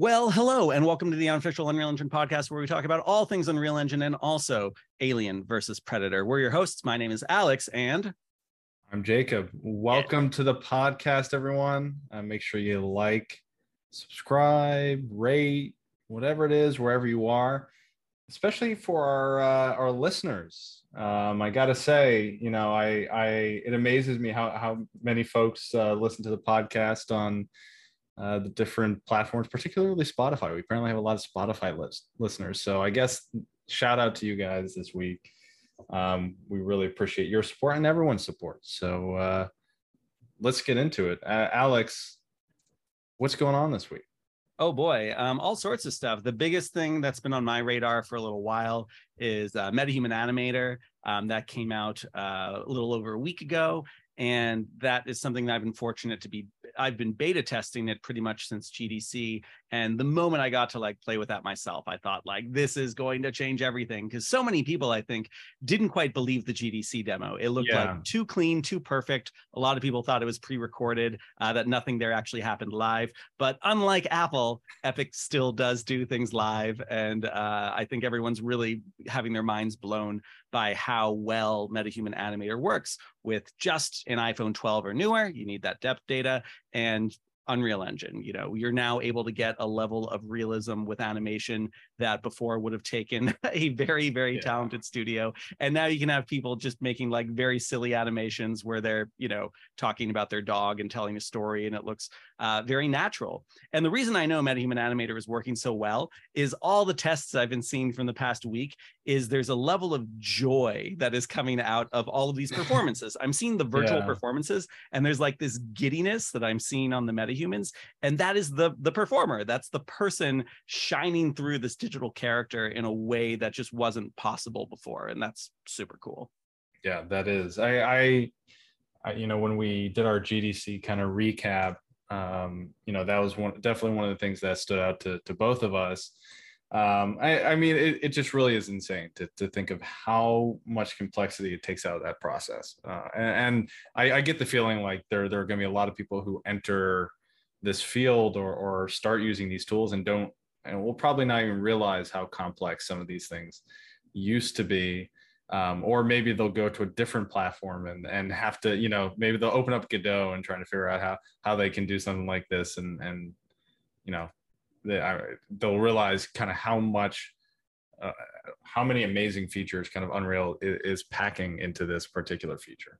Well, hello, and welcome to the unofficial Unreal Engine podcast, where we talk about all things Unreal Engine and also Alien versus Predator. We're your hosts. My name is Alex, and I'm Jacob. Welcome yeah. to the podcast, everyone. Uh, make sure you like, subscribe, rate, whatever it is, wherever you are, especially for our uh, our listeners. Um, I gotta say, you know, I I it amazes me how how many folks uh, listen to the podcast on uh, the different platforms, particularly Spotify. We apparently have a lot of Spotify list, listeners. So I guess shout out to you guys this week. Um, we really appreciate your support and everyone's support. So uh, let's get into it. Uh, Alex, what's going on this week? Oh boy, um, all sorts of stuff. The biggest thing that's been on my radar for a little while is uh, MetaHuman Animator. Um, that came out uh, a little over a week ago, and that is something that I've been fortunate to be I've been beta testing it pretty much since GDC. And the moment I got to like play with that myself, I thought like this is going to change everything because so many people I think didn't quite believe the GDC demo. It looked yeah. like too clean, too perfect. A lot of people thought it was pre-recorded, uh, that nothing there actually happened live. But unlike Apple, Epic still does do things live, and uh, I think everyone's really having their minds blown by how well MetaHuman Animator works with just an iPhone 12 or newer. You need that depth data and Unreal Engine. You know, you're now able to get a level of realism with animation that before would have taken a very, very yeah. talented studio. And now you can have people just making like very silly animations where they're, you know, talking about their dog and telling a story and it looks uh, very natural. And the reason I know MetaHuman Animator is working so well is all the tests I've been seeing from the past week is there's a level of joy that is coming out of all of these performances. I'm seeing the virtual yeah. performances and there's like this giddiness that I'm seeing on the metahumans and that is the the performer. That's the person shining through this digital character in a way that just wasn't possible before and that's super cool. Yeah, that is. I I, I you know when we did our GDC kind of recap um, you know that was one definitely one of the things that stood out to, to both of us um, I, I, mean it, it, just really is insane to, to think of how much complexity it takes out of that process uh, and, and I, I, get the feeling like there, there are going to be a lot of people who enter this field or, or start using these tools and don't and we'll probably not even realize how complex some of these things used to be um, or maybe they'll go to a different platform and and have to you know maybe they'll open up Godot and trying to figure out how how they can do something like this and and you know they they'll realize kind of how much uh, how many amazing features kind of Unreal is, is packing into this particular feature.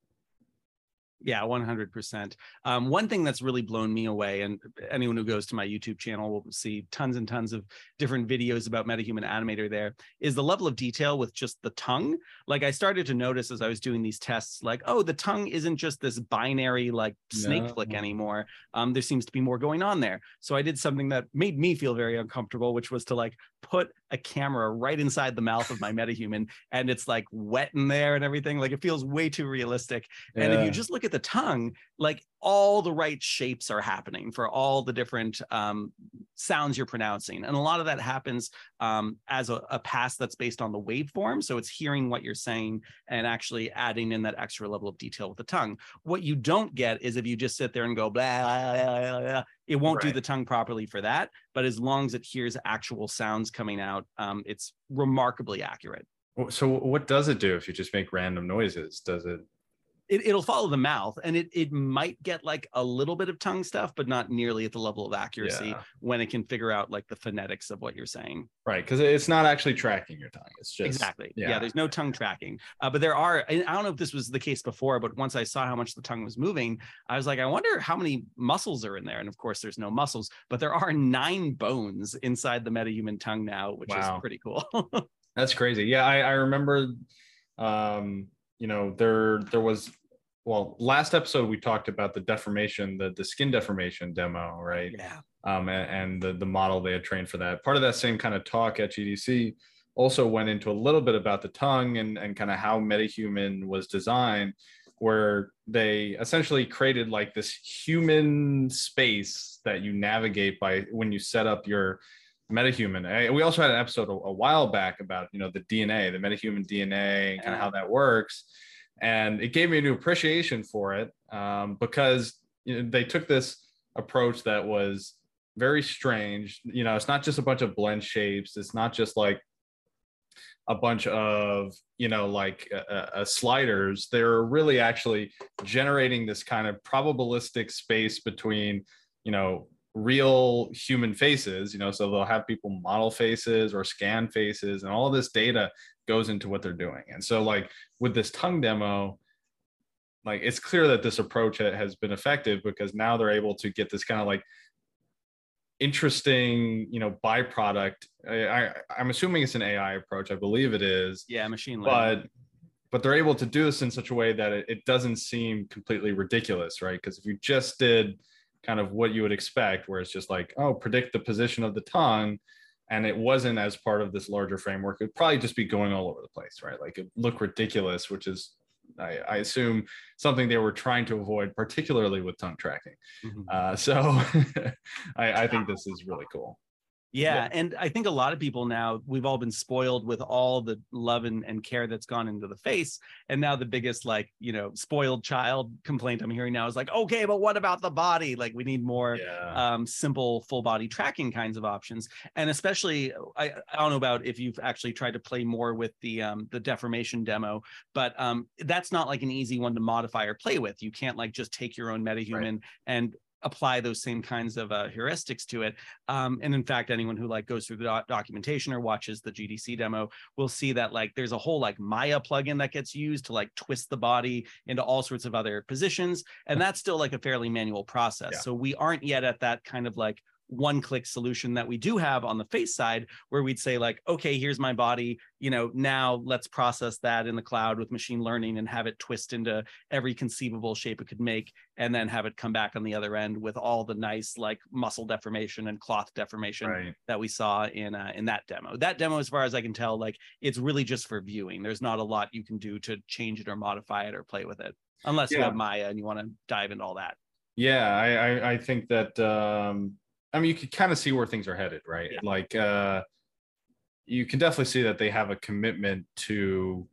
Yeah, 100%. Um, one thing that's really blown me away, and anyone who goes to my YouTube channel will see tons and tons of different videos about MetaHuman Animator there, is the level of detail with just the tongue. Like I started to notice as I was doing these tests, like, oh, the tongue isn't just this binary like snake no. flick anymore. Um, there seems to be more going on there. So I did something that made me feel very uncomfortable, which was to like put a camera right inside the mouth of my MetaHuman and it's like wet in there and everything. Like it feels way too realistic. Yeah. And if you just look at at the tongue, like all the right shapes are happening for all the different um, sounds you're pronouncing. And a lot of that happens um, as a, a, pass that's based on the waveform. So it's hearing what you're saying and actually adding in that extra level of detail with the tongue. What you don't get is if you just sit there and go blah, blah, blah, it won't right. do the tongue properly for that. But as long as it hears actual sounds coming out, um, it's remarkably accurate. So what does it do if you just make random noises? Does it it, it'll follow the mouth and it, it might get like a little bit of tongue stuff but not nearly at the level of accuracy yeah. when it can figure out like the phonetics of what you're saying. Right because it's not actually tracking your tongue it's just exactly. Yeah, yeah. there's no tongue tracking. Uh, but there are i don't know if this was the case before but once i saw how much the tongue was moving i was like i wonder how many muscles are in there and of course there's no muscles but there are nine bones inside the metahuman tongue now which wow. is pretty cool. That's crazy. Yeah i, I remember um you know there there was well last episode we talked about the deformation the the skin deformation demo right? Yeah. Um and, and the the model they had trained for that. Part of that same kind of talk at gdc also went into a little bit about the tongue and and kind of how metahuman was designed where they essentially created like this human space that you navigate by when you set up your metahuman. We also had an episode a, a while back about you know the DNA, the metahuman DNA, and kind of how that works and it gave me a new appreciation for it um, because you know, they took this approach that was very strange. You know, it's not just a bunch of blend shapes. It's not just like a bunch of you know like uh, uh, sliders they're really actually generating this kind of probabilistic space between you know real human faces you know so they'll have people model faces or scan faces and all this data goes into what they're doing. And so like with this tongue demo like it's clear that this approach has been effective because now they're able to get this kind of like interesting you know byproduct. I, I i'm assuming it's an ai approach i believe it is. Yeah machine learning. But but they're able to do this in such a way that it, it doesn't seem completely ridiculous right? Because if you just did kind of what you would expect where it's just like oh predict the position of the tongue and it wasn't as part of this larger framework it'd probably just be going all over the place right like it look ridiculous which is I, I, assume something they were trying to avoid, particularly with tongue tracking. Mm-hmm. Uh, so I, I, think this is really cool. Yeah, yeah, and I think a lot of people now we've all been spoiled with all the love and, and care that's gone into the face, and now the biggest like you know spoiled child complaint I'm hearing now is like, okay, but what about the body? Like we need more yeah. um, simple full body tracking kinds of options, and especially I, I don't know about if you've actually tried to play more with the um, the deformation demo, but um, that's not like an easy one to modify or play with. You can't like just take your own metahuman right. and apply those same kinds of uh, heuristics to it. Um, and in fact, anyone who like goes through the do- documentation or watches the GDC demo will see that like there's a whole like Maya plugin that gets used to like twist the body into all sorts of other positions, and that's still like a fairly manual process. Yeah. So we aren't yet at that kind of like one click solution that we do have on the face side where we'd say like okay here's my body you know now let's process that in the cloud with machine learning and have it twist into every conceivable shape it could make and then have it come back on the other end with all the nice like muscle deformation and cloth deformation right. that we saw in uh, in that demo that demo as far as i can tell like it's really just for viewing there's not a lot you can do to change it or modify it or play with it unless yeah. you have maya and you want to dive into all that yeah I, I, I think that um I mean, you can kind of see where things are headed, right? Yeah. Like, uh, you can definitely see that they have a commitment to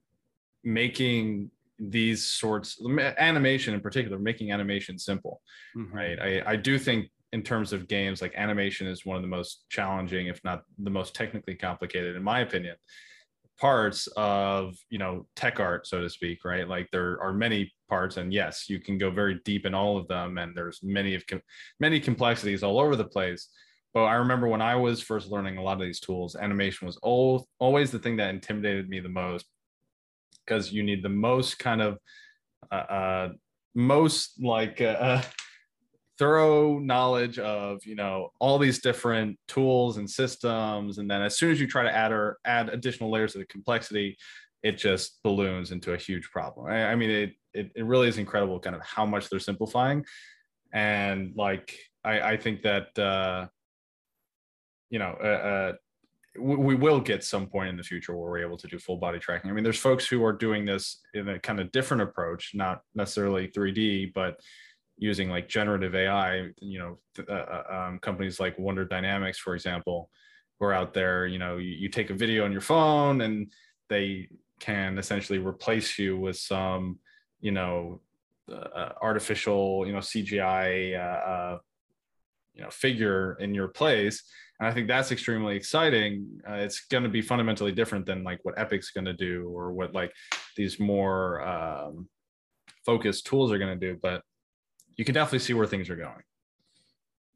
making these sorts animation in particular making animation simple mm-hmm. right I, I do think in terms of games like animation is one of the most challenging if not the most technically complicated in my opinion parts of you know tech art so to speak right like there are many parts and yes you can go very deep in all of them and there's many of many complexities all over the place. But i remember when i was first learning a lot of these tools animation was all, always the thing that intimidated me the most because you need the most kind of uh, uh most like uh, uh thorough knowledge of you know all these different tools and systems and then as soon as you try to add or add additional layers of the complexity it just balloons into a huge problem. I, I mean it, it, it really is incredible kind of how much they're simplifying and like i i think that uh you know uh, uh we will get some point in the future where we're able to do full body tracking. I mean, there's folks who are doing this in a kind of different approach, not necessarily 3D, but using like generative AI, you know, uh, uh, um, companies like Wonder Dynamics, for example, who are out there, you know, you, you take a video on your phone and they can essentially replace you with some, you know, uh, uh artificial, you know, CGI, uh, uh, you know, figure in your place. And I think that's extremely exciting. it's going to be fundamentally different than like what Epic's going to do or what like these more um, focused tools are going to do. But you can definitely see where things are going.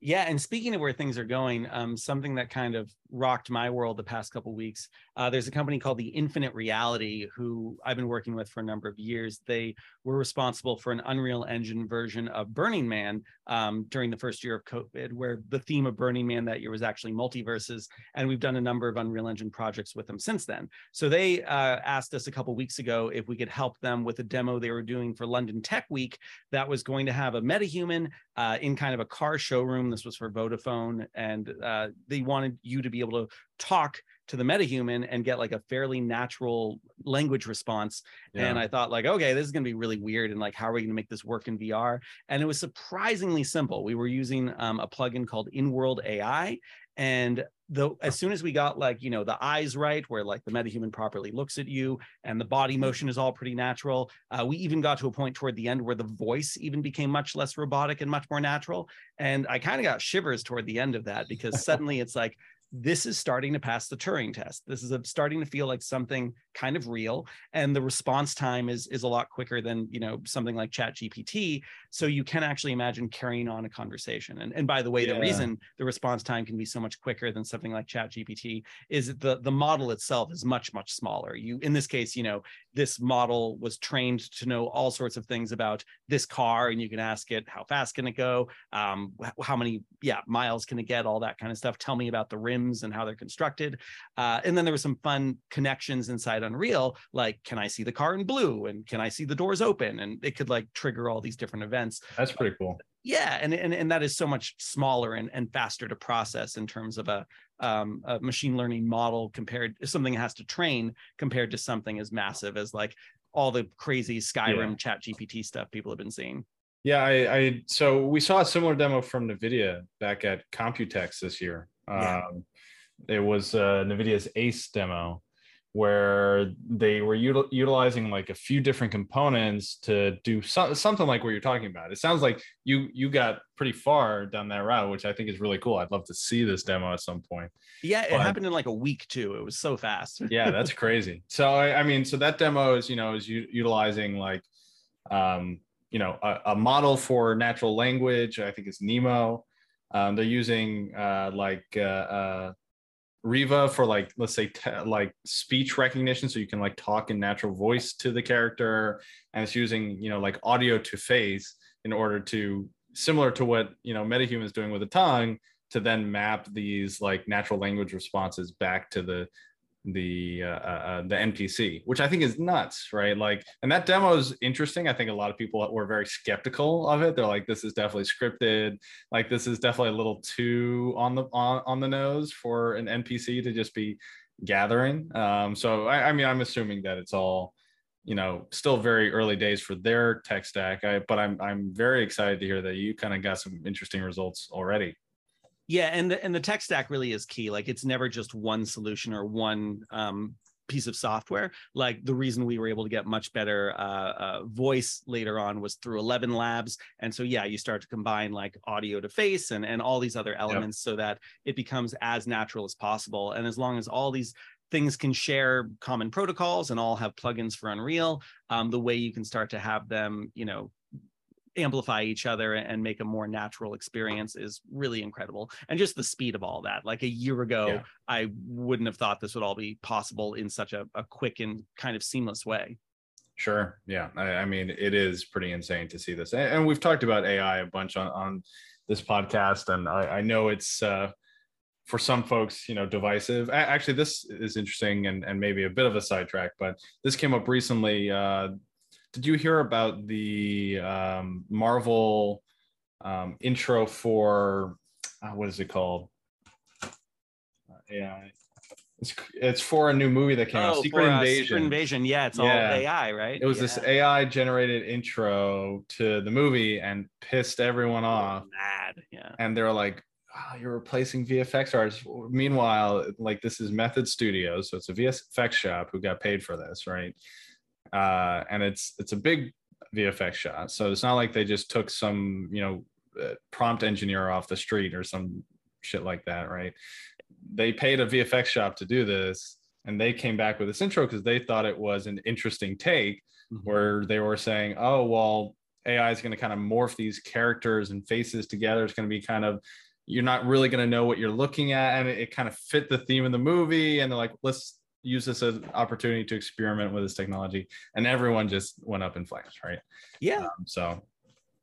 Yeah, and speaking of where things are going, um, something that kind of rocked my world the past couple weeks. Uh, there's a company called the Infinite Reality who I've been working with for a number of years. They were responsible for an Unreal Engine version of Burning Man um, during the first year of COVID, where the theme of Burning Man that year was actually multiverses, and we've done a number of Unreal Engine projects with them since then. So they uh, asked us a couple weeks ago if we could help them with a demo they were doing for London Tech Week that was going to have a metahuman uh, in kind of a car showroom. This was for Vodafone, and uh, they wanted you to be able to talk to the metahuman and get like a fairly natural language response. Yeah. And I thought like, okay, this is going to be really weird. And like, how are we going to make this work in VR? And it was surprisingly simple. We were using um, a plugin called InWorld AI, and the as soon as we got like you know the eyes right where like the metahuman properly looks at you and the body motion is all pretty natural uh, we even got to a point toward the end where the voice even became much less robotic and much more natural and i kind of got shivers toward the end of that because suddenly it's like this is starting to pass the Turing test. This is a, starting to feel like something kind of real, and the response time is is a lot quicker than you know something like Chat GPT. So you can actually imagine carrying on a conversation. And and by the way, Yeah. the reason the response time can be so much quicker than something like Chat GPT is the the model itself is much much smaller. You in this case, you know, this model was trained to know all sorts of things about this car, and you can ask it how fast can it go, um, how many yeah miles can it get, all that kind of stuff. Tell me about the and how they're constructed. Uh, and then there were some fun connections inside Unreal, like can I see the car in blue, and can I see the doors open, and it could like trigger all these different events That's pretty cool. yeah and, and and that is so much smaller and, and faster to process in terms of a, um, a machine learning model compared to something it has to train compared to something as massive as like all the crazy skyrim chat gpt stuff people have been seeing Yeah, I, I so we saw a similar demo from NVIDIA back at Computex this year. Yeah. Um, it was uh, NVIDIA's ACE demo where they were util- utilizing like a few different components to do so- something like what you're talking about. It sounds like you you got pretty far down that route, which I think is really cool. I'd love to see this demo at some point. yeah it But- happened in like a week too it was so fast yeah that's crazy so I, I mean so that demo is you know is u- utilizing like um you know a, a model for natural language i think it's nemo um they're using uh like uh, uh riva for like let's say te- like speech recognition so you can like talk in natural voice to the character and it's using you know like audio to face in order to similar to what you know metahuman is doing with the tongue to then map these like natural language responses back to the the uh, uh, the NPC, which I think is nuts, right? Like, and that demo is interesting. I think a lot of people were very skeptical of it. They're like, "This is definitely scripted. Like, this is definitely a little too on the on, on the nose for an NPC to just be gathering." Um, so, I, I mean, I'm assuming that it's all, you know, still very early days for their tech stack. I, but I'm I'm very excited to hear that you kind of got some interesting results already. Yeah and the, and the tech stack really is key like it's never just one solution or one um, piece of software. Like the reason we were able to get much better uh, uh, voice later on was through ElevenLabs and so yeah you start to combine like audio to face and, and all these other elements so that it becomes as natural as possible and as long as all these things can share common protocols and all have plugins for unreal um, the way you can start to have them you know amplify each other and make a more natural experience is really incredible and just the speed of all that like a year ago Yeah. i wouldn't have thought this would all be possible in such a, a quick and kind of seamless way Sure. Yeah. I, I mean, it is pretty insane to see this. And, and we've talked about AI a bunch on, on this podcast. And I, I know it's uh, for some folks, you know, divisive. Actually, this is interesting and, and maybe a bit of a sidetrack, but this came up recently. Uh, did you hear about the um, Marvel um, intro for uh, what is it called? Uh, AI. It's, it's for a new movie that came out, Secret Oh, for, uh, Secret Invasion. Yeah, it's all AI, right? It was this AI generated intro to the movie and pissed everyone off. Mad. Yeah. And they're like, oh, you're replacing VFX artists. Meanwhile, like this is Method Studios, so it's a VFX shop who got paid for this, right? Uh, and it's it's a big VFX shot, so it's not like they just took some you know uh, prompt engineer off the street or some shit like that, right? They paid a VFX shop to do this, and they came back with this intro because they thought it was an interesting take Mhm. where they were saying, oh, well, AI is going to kind of morph these characters and faces together. It's going to be kind of, you're not really going to know what you're looking at. And it, it kind of fit the theme of the movie. And they're like, let's use this as an opportunity to experiment with this technology. And everyone just went up in flames, right? Yeah. Um, so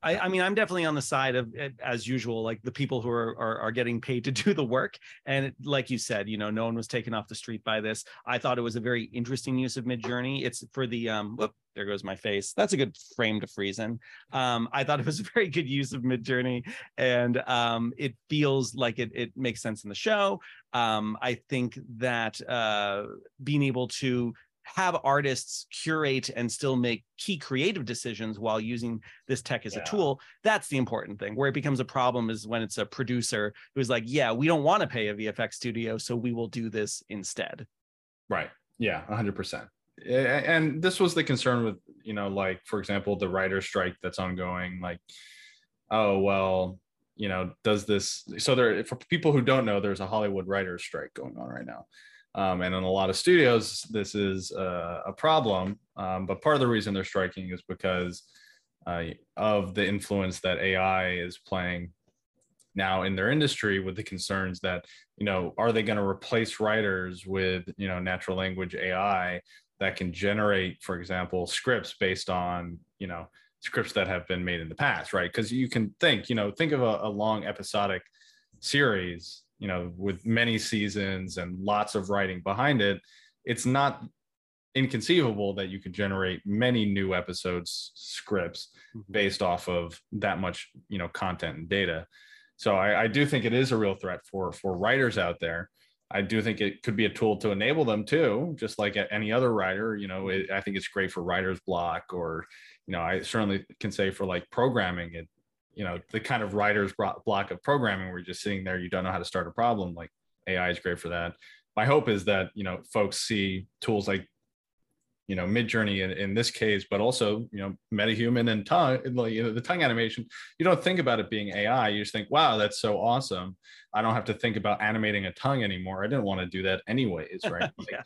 I, I, mean, I'm definitely on the side of, eh, as usual, like the people who are, are, are getting paid to do the work. And like you said, you know, no one was taken off the street by this. I thought it was a very interesting use of Midjourney. It's for the um, whoop, there goes my face. That's a good frame to freeze in. Um, I thought it was a very good use of Midjourney, and um, it feels like it it makes sense in the show. Um, I think that uh, being able to have artists curate and still make key creative decisions while using this tech as yeah. a tool that's the important thing where it becomes a problem is when it's a producer who's like yeah we don't want to pay a vfx studio so we will do this instead. Right. Yeah 100% and this was the concern with you know like for example the writer strike that's ongoing like oh well you know does this so there for people who don't know there's a hollywood writers strike going on right now um, and in a lot of studios this is a, a problem um, but part of the reason they're striking is because uh, of the influence that ai is playing now in their industry with the concerns that you know are they going to replace writers with you know natural language ai that can generate, for example, scripts based on, you know, scripts that have been made in the past, right? Because you can think, you know, think of a, a long episodic series, you know, with many seasons and lots of writing behind it. It's not inconceivable that you could generate many new episodes scripts mm-hmm. based off of that much you know content and data so I, I, do think it is a real threat for for writers out there I do think it could be a tool to enable them too, just like any other writer. You know, it, I think it's great for writer's block, or you know, I certainly can say for like programming it. You know, the kind of writer's block of programming where you're just sitting there, you don't know how to start a problem. Like AI is great for that. My hope is that you know folks see tools like you know midjourney in, in this case but also you know metahuman and tongue like you know the tongue animation you don't think about it being ai you just think wow that's so awesome i don't have to think about animating a tongue anymore i didn't want to do that anyways right like, yeah.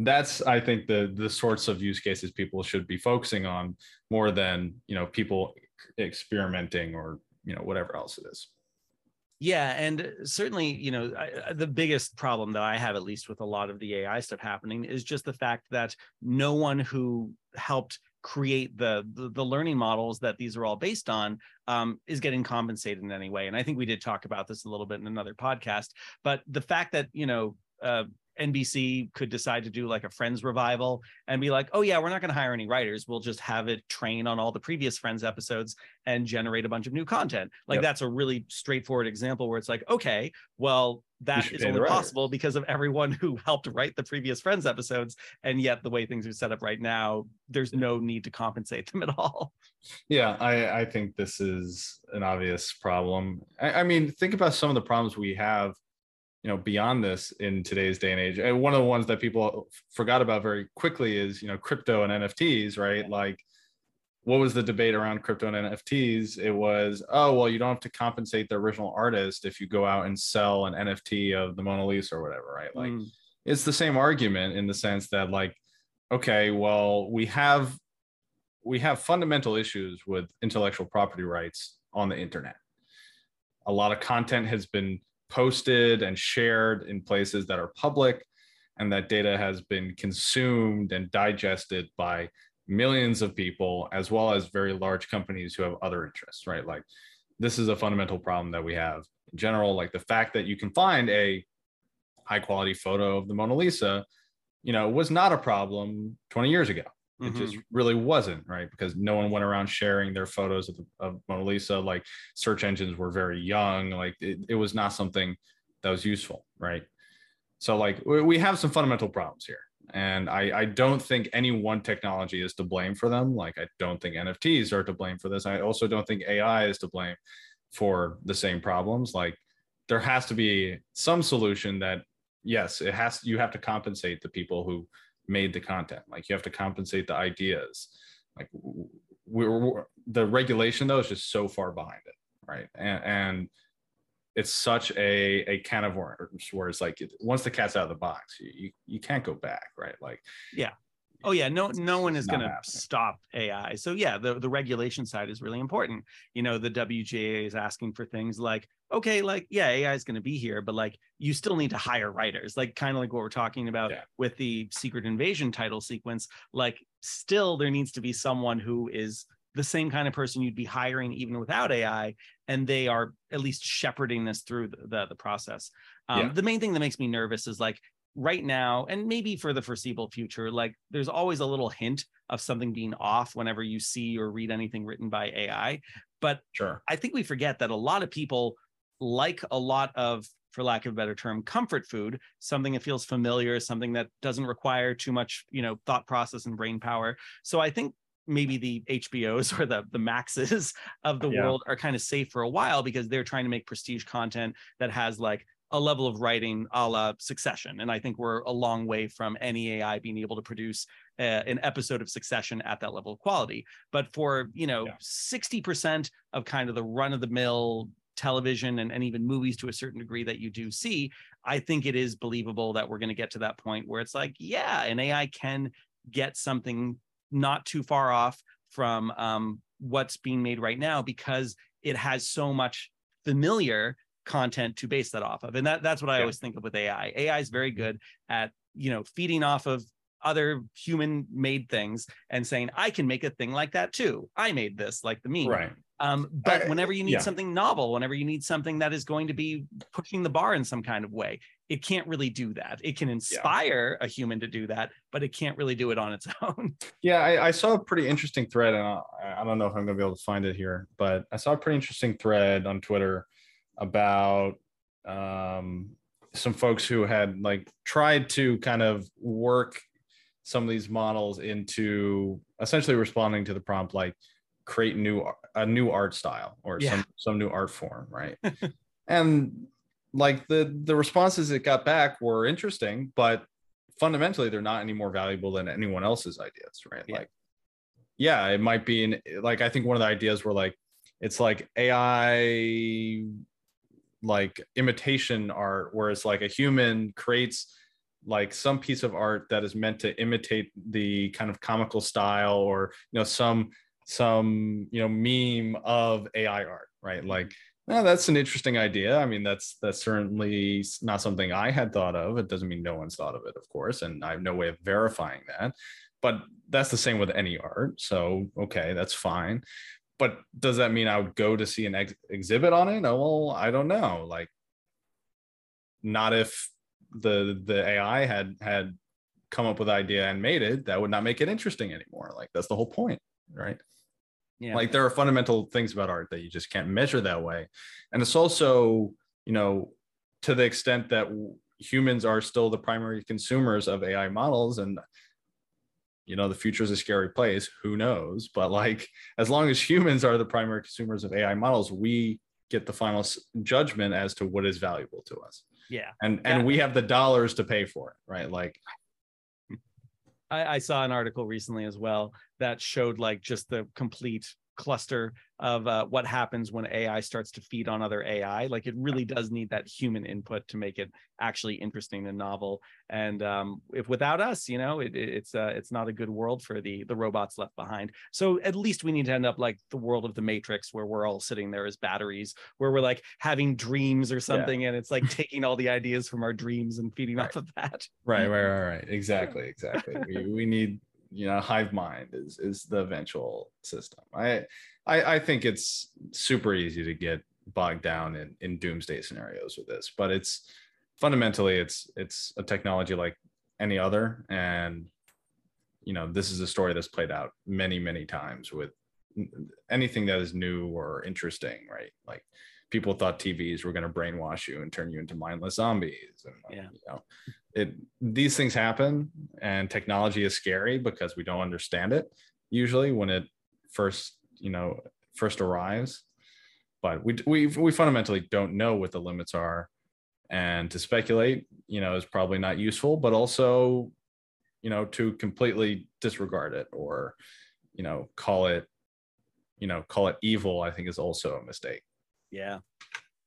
that's i think the the sorts of use cases people should be focusing on more than you know people experimenting or you know whatever else it is. Yeah and certainly you know I, the biggest problem that i have at least with a lot of the ai stuff happening is just the fact that no one who helped create the, the, the learning models that these are all based on um, is getting compensated in any way. And i think we did talk about this a little bit in another podcast but the fact that you know uh, NBC could decide to do like a Friends revival and be like, oh, yeah, we're not going to hire any writers. We'll just have it train on all the previous Friends episodes and generate a bunch of new content. Like, yep. that's a really straightforward example where it's like, okay, well, that is only possible because of everyone who helped write the previous Friends episodes. And yet, the way things are set up right now, there's no need to compensate them at all. Yeah, I, I think this is an obvious problem. I, I mean, think about some of the problems we have you know beyond this in today's day and age. And one of the ones that people forgot about very quickly is you know crypto and nfts right? Like what was the debate around crypto and nfts it was oh well you don't have to compensate the original artist if you go out and sell an nft of the mona lisa or whatever right? Like mm. it's the same argument in the sense that like okay well we have we have fundamental issues with intellectual property rights on the internet. A lot of content has been posted and shared in places that are public and that data has been consumed and digested by millions of people as well as very large companies who have other interests right? Like this is a fundamental problem that we have in general. Like the fact that you can find a high quality photo of the mona lisa you know was not a problem 20 years ago it mm-hmm. just really wasn't right? Because no one went around sharing their photos of, the, of mona lisa. Like search engines were very young. Like it, it was not something that was useful right? So like we have some fundamental problems here. And I, I don't think any one technology is to blame for them. Like i don't think nfts are to blame for this. I also don't think ai is to blame for the same problems. Like there has to be some solution that yes it has you have to compensate the people who made the content. Like you have to compensate the ideas. Like we're, the regulation though is just so far behind it right? And, and it's such a a can of worms where it's like once the cat's out of the box you, you, you can't go back right? Like yeah Oh yeah, no no one is going to stop AI. So yeah, the the regulation side is really important. You know, the WGA is asking for things like okay, like yeah, AI is going to be here, but like you still need to hire writers. Like kind of like what we're talking about yeah. with the Secret Invasion title sequence, like still there needs to be someone who is the same kind of person you'd be hiring even without AI, and they are at least shepherding this through the the, the process. Um, Yeah. The main thing that makes me nervous is like right now, and maybe for the foreseeable future, like there's always a little hint of something being off whenever you see or read anything written by AI. But Sure. I think we forget that a lot of people like a lot of, for lack of a better term, comfort food, something that feels familiar, something that doesn't require too much, you know, thought process and brain power. So I think maybe the HBOs or the the Maxes of the Yeah. world are kind of safe for a while because they're trying to make prestige content that has like a level of writing a la Succession, and I think we're a long way from any AI being able to produce uh, an episode of Succession at that level of quality. But for you know, Yeah. sixty percent of kind of the run of the mill television and, and even movies to a certain degree that you do see, I think it is believable that we're going to get to that point where it's like, yeah, an AI can get something not too far off from um, what's being made right now because it has so much familiar content to base that off of. And that, that's what I Yeah. always think of with AI. AI is very good at, you know, feeding off of other human made things and saying, I can make a thing like that too. I made this like the meme. Right. Um, but I- whenever you need yeah. something novel, whenever you need something that is going to be pushing the bar in some kind of way, it can't really do that. It can inspire a human to do that, but it can't really do it on its own. Yeah, I, I saw a pretty interesting thread, and I, I don't know if I'm going to be able to find it here, but I saw a pretty interesting thread on Twitter about um, some folks who had like tried to kind of work some of these models into essentially responding to the prompt, like create new a new art style or Yeah. some some new art form, right? and like the the responses it got back were interesting, but fundamentally they're not any more valuable than anyone else's ideas, right? Yeah. Like, yeah, it might be an like I think one of the ideas were like it's like AI like imitation art, where it's like a human creates like some piece of art that is meant to imitate the kind of comical style or you know some some you know meme of AI art, right? Mm-hmm. Like no, that's an interesting idea. I mean, that's that's certainly not something I had thought of. It doesn't mean no one's thought of it, of course, and I have no way of verifying that. But that's the same with any art. So okay, that's fine. But does that mean I would go to see an ex- exhibit on it? Oh, well, I don't know. Like, not if the the AI had had come up with the idea and made it. That would not make it interesting anymore. Like that's the whole point, right? Yeah. like there are fundamental things about art that you just can't measure that way and it's also you know to the extent that humans are still the primary consumers of ai models and you know the future is a scary place who knows but like as long as humans are the primary consumers of ai models we get the final judgment as to what is valuable to us yeah. and Yeah. and we have the dollars to pay for it right like I, I saw an article recently as well that showed like just the complete cluster of uh, what happens when AI starts to feed on other AI. Like it really does need that human input to make it actually interesting and novel. And um, if without us, you know, it, it- it's uh, it's not a good world for the the robots left behind. So at least we need to end up like the world of the Matrix, where we're all sitting there as batteries, where we're like having dreams or something, and it's like taking all the ideas from our dreams and feeding off of that. right right right right exactly exactly we, we need you know hive mind is is the eventual system. I, I i think it's super easy to get bogged down in in doomsday scenarios with this but it's fundamentally it's it's a technology like any other. And you know this is a story that's played out many many times with anything that is new or interesting right? Like people thought tvs were going to brainwash you and turn you into mindless zombies and uh, Yeah. you know it these things happen and technology is scary because we don't understand it usually when it first you know first arrives. But we we we fundamentally don't know what the limits are. And to speculate you know is probably not useful but also you know to completely disregard it or you know call it you know call it evil i think is also a mistake Yeah.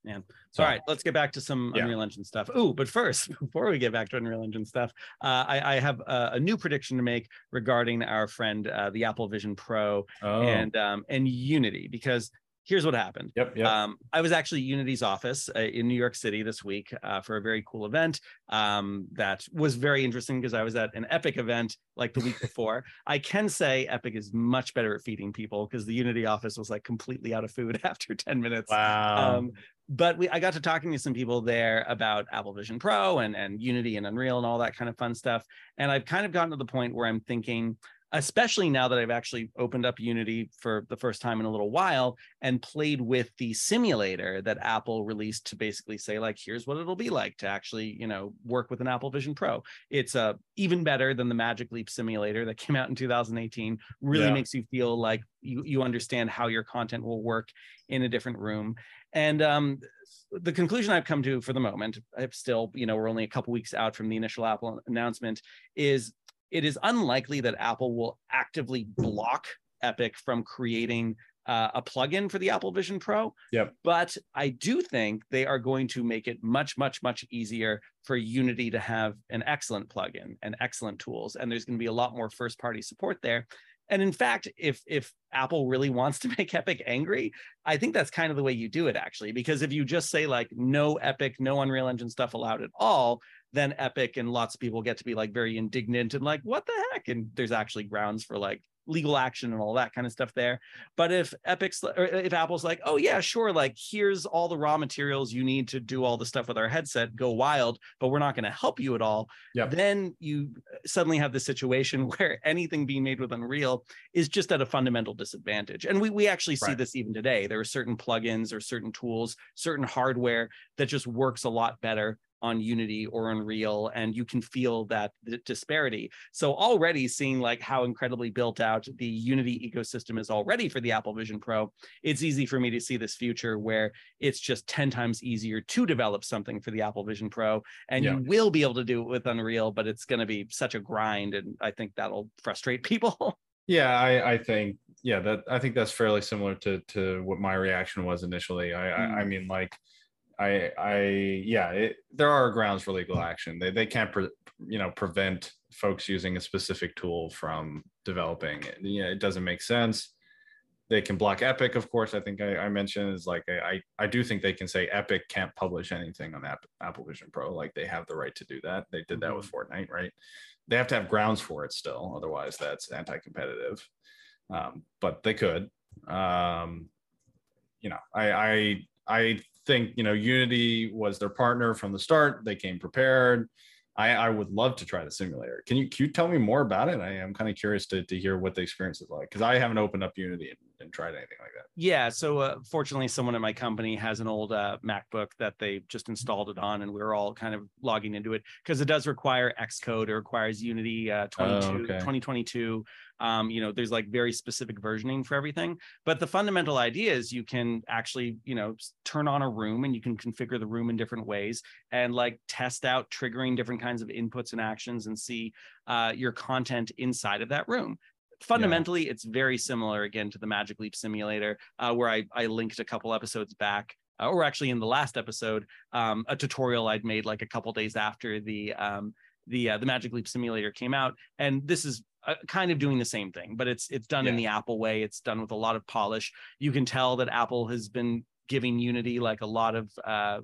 Yeah. So- All right, let's get back to some Yeah. Unreal Engine stuff. Oh, but first, before we get back to Unreal Engine stuff, uh, I, I have a, a new prediction to make regarding our friend, uh, the Apple Vision Pro oh and um, and Unity, because here's what happened. Yep. Yep. Um, I was actually Unity's office uh, in New York City this week uh, for a very cool event um, that was very interesting because I was at an Epic event like the week before. I can say Epic is much better at feeding people because the Unity office was like completely out of food after 10 minutes. wow. Um, but we, I got to talking to some people there about Apple Vision Pro and, and Unity and Unreal and all that kind of fun stuff. And I've kind of gotten to the point where I'm thinking, especially now that I've actually opened up Unity for the first time in a little while and played with the simulator that Apple released to basically say like here's what it'll be like to actually, you know, work with an Apple Vision Pro. It's uh, even better than the Magic Leap simulator that came out in 2018. Really Yeah. makes you feel like you you understand how your content will work in a different room. And um the conclusion I've come to for the moment, I've still, you know, we're only a couple weeks out from the initial Apple announcement, is it is unlikely that Apple will actively block Epic from creating uh, a plugin for the Apple Vision Pro. Yep. But I do think they are going to make it much, much, much easier for Unity to have an excellent plugin and excellent tools. And there's going to be a lot more first party support there. And in fact, if if Apple really wants to make Epic angry, I think that's kind of the way you do it actually. Because if you just say like no Epic, no Unreal Engine stuff allowed at all, then Epic and lots of people get to be like very indignant and like, what the heck? And there's actually grounds for like legal action and all that kind of stuff there. But if Epic's or if Apple's like, oh yeah, sure, like here's all the raw materials you need to do all the stuff with our headset, go wild, but we're not going to help you at all. Yep. Then you suddenly have the situation where anything being made with Unreal is just at a fundamental disadvantage. And we we actually see Right. this even today. There are certain plugins or certain tools, certain hardware that just works a lot better on Unity or Unreal, and you can feel that disparity. So already seeing like how incredibly built out the Unity ecosystem is already for the Apple Vision Pro, it's easy for me to see this future where it's just 10 times easier to develop something for the Apple Vision Pro. And Yeah. you will be able to do it with Unreal, but it's going to be such a grind. And I think that'll frustrate people. Yeah, I, I think yeah that I think that's fairly similar to to what my reaction was initially. I I, I mm. mean like I I yeah it, there are grounds for legal action. They they can't pre, you know prevent folks using a specific tool from developing it. Yeah, it doesn't make sense. They can block Epic, of course. I think I, I mentioned is like I, I I do think they can say Epic can't publish anything on App, Apple Vision Pro. Like they have the right to do that. They did that with Fortnite, right? They have to have grounds for it still, otherwise that's anti-competitive. Um, but they could. Um, you know, I I I think you know Unity was their partner from the start. They came prepared. I, I would love to try the simulator. Can you can you tell me more about it? I am kind of curious to, to hear what the experience is like because I haven't opened up Unity and, and tried anything like that. Yeah. So uh, fortunately, someone at my company has an old uh, MacBook that they just installed it on, and we are all kind of logging into it because it does require Xcode. It requires Unity uh, 22, Oh, okay. 2022. Um, you know, there's like very specific versioning for everything. But the fundamental idea is you can actually, you know, turn on a room and you can configure the room in different ways and like test out triggering different kinds of inputs and actions and see uh, your content inside of that room fundamentally it's very similar again to the magic leap simulator uh, where I, I linked a couple episodes back uh, or actually in the last episode um, a tutorial i'd made like a couple days after the um, the uh, the magic leap simulator came out. And this is uh, kind of doing the same thing but it's it's done in the apple way. It's done with a lot of polish. You can tell that apple has been giving unity like a lot of uh,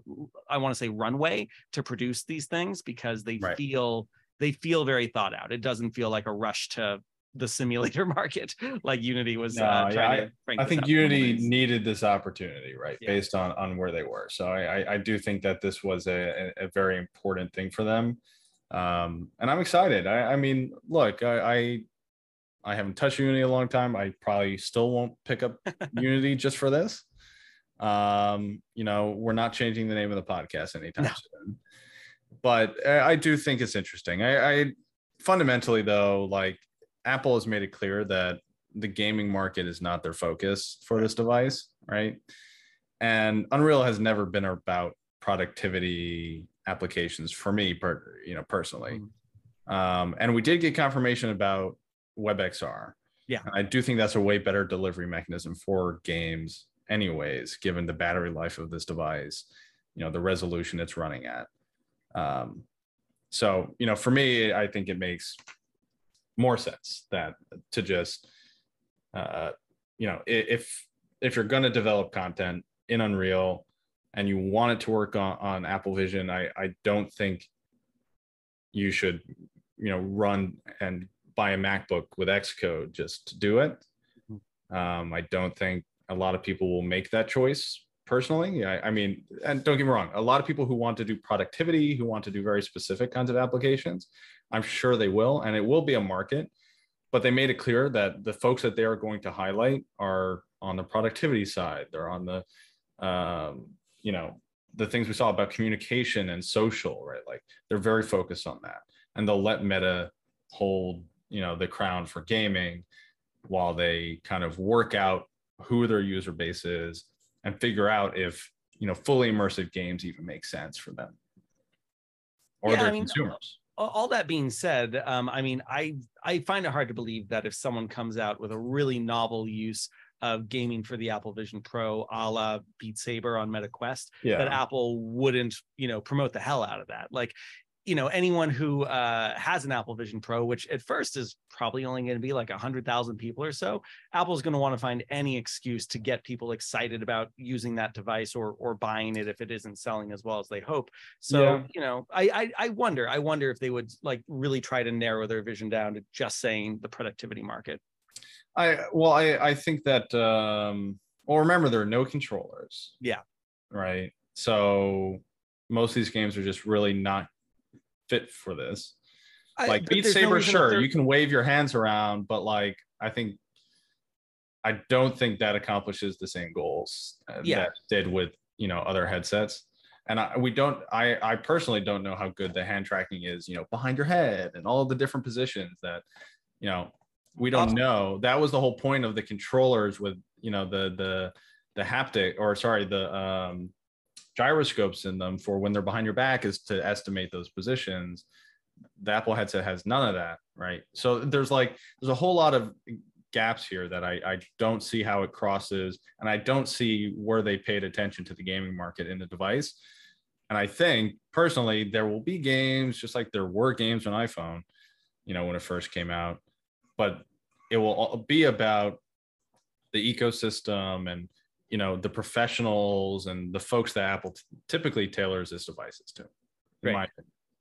i want to say runway to produce these things because they Right. feel they feel very thought out. It doesn't feel like a rush to the simulator market like unity was No, uh, yeah, trying to crank I think out in some Unity needed this opportunity, right? Yeah. Based on on where they were. So I I, I do think that this was a, a, very important thing for them. Um, and I'm excited. I, I mean, look, I, I I haven't touched Unity in a long time. I probably still won't pick up Unity just for this. Um, you know, we're not changing the name of the podcast anytime No. soon. But I, I do think it's interesting. I, I fundamentally though, like Apple has made it clear that the gaming market is not their focus for this device, right? And Unreal has never been about productivity applications for me, per, you know, personally. Um, and we did get confirmation about WebXR. Yeah. I do think that's a way better delivery mechanism for games, anyways, given the battery life of this device, you know, the resolution it's running at. Um, so, you know, for me, I think it makes more sense that to just, uh, you know, if if you're going to develop content in Unreal and you want it to work on, on Apple Vision, I, I don't think you should, you know, run and buy a MacBook with Xcode just to do it. Mm-hmm. Um, I don't think a lot of people will make that choice personally. I, I mean, and don't get me wrong, a lot of people who want to do productivity, who want to do very specific kinds of applications, I'm sure they will, and it will be a market. But they made it clear that the folks that they are going to highlight are on the productivity side. They're on the, um, you know, the things we saw about communication and social, right? Like they're very focused on that, and they'll let Meta hold, you know, the crown for gaming while they kind of work out who their user base is and figure out if you know fully immersive games even make sense for them or yeah, their I mean, consumers all that being said um, i mean i i find it hard to believe that if someone comes out with a really novel use of gaming for the apple vision pro a la beat saber on meta quest yeah. that apple wouldn't you know promote the hell out of that like you know anyone who uh, has an apple vision pro which at first is probably only going to be like 100000 people or so apple's going to want to find any excuse to get people excited about using that device or or buying it if it isn't selling as well as they hope. So yeah. you know I, I i wonder i wonder if they would like really try to narrow their vision down to just saying the productivity market. I well i i think that um well remember there are no controllers. Yeah. Right? So most of these games are just really not fit for this. I, like Beat Saber, no sure, you can wave your hands around, but like I think I don't think that accomplishes the same goals uh, yeah. that did with you know other headsets. And I, we don't. I I personally don't know how good the hand tracking is. You know, behind your head and all the different positions that you know we don't awesome. know. That was the whole point of the controllers with you know the the the haptic or sorry the um gyroscopes in them for when they're behind your back is to estimate those positions. The apple headset has none of that right? So there's like there's a whole lot of gaps here that I, I don't see how it crosses and i don't see where they paid attention to the gaming market in the device. And i think personally there will be games just like there were games on iphone you know when it first came out but it will be about the ecosystem and you know the professionals and the folks that Apple t- typically tailors its devices to. In right.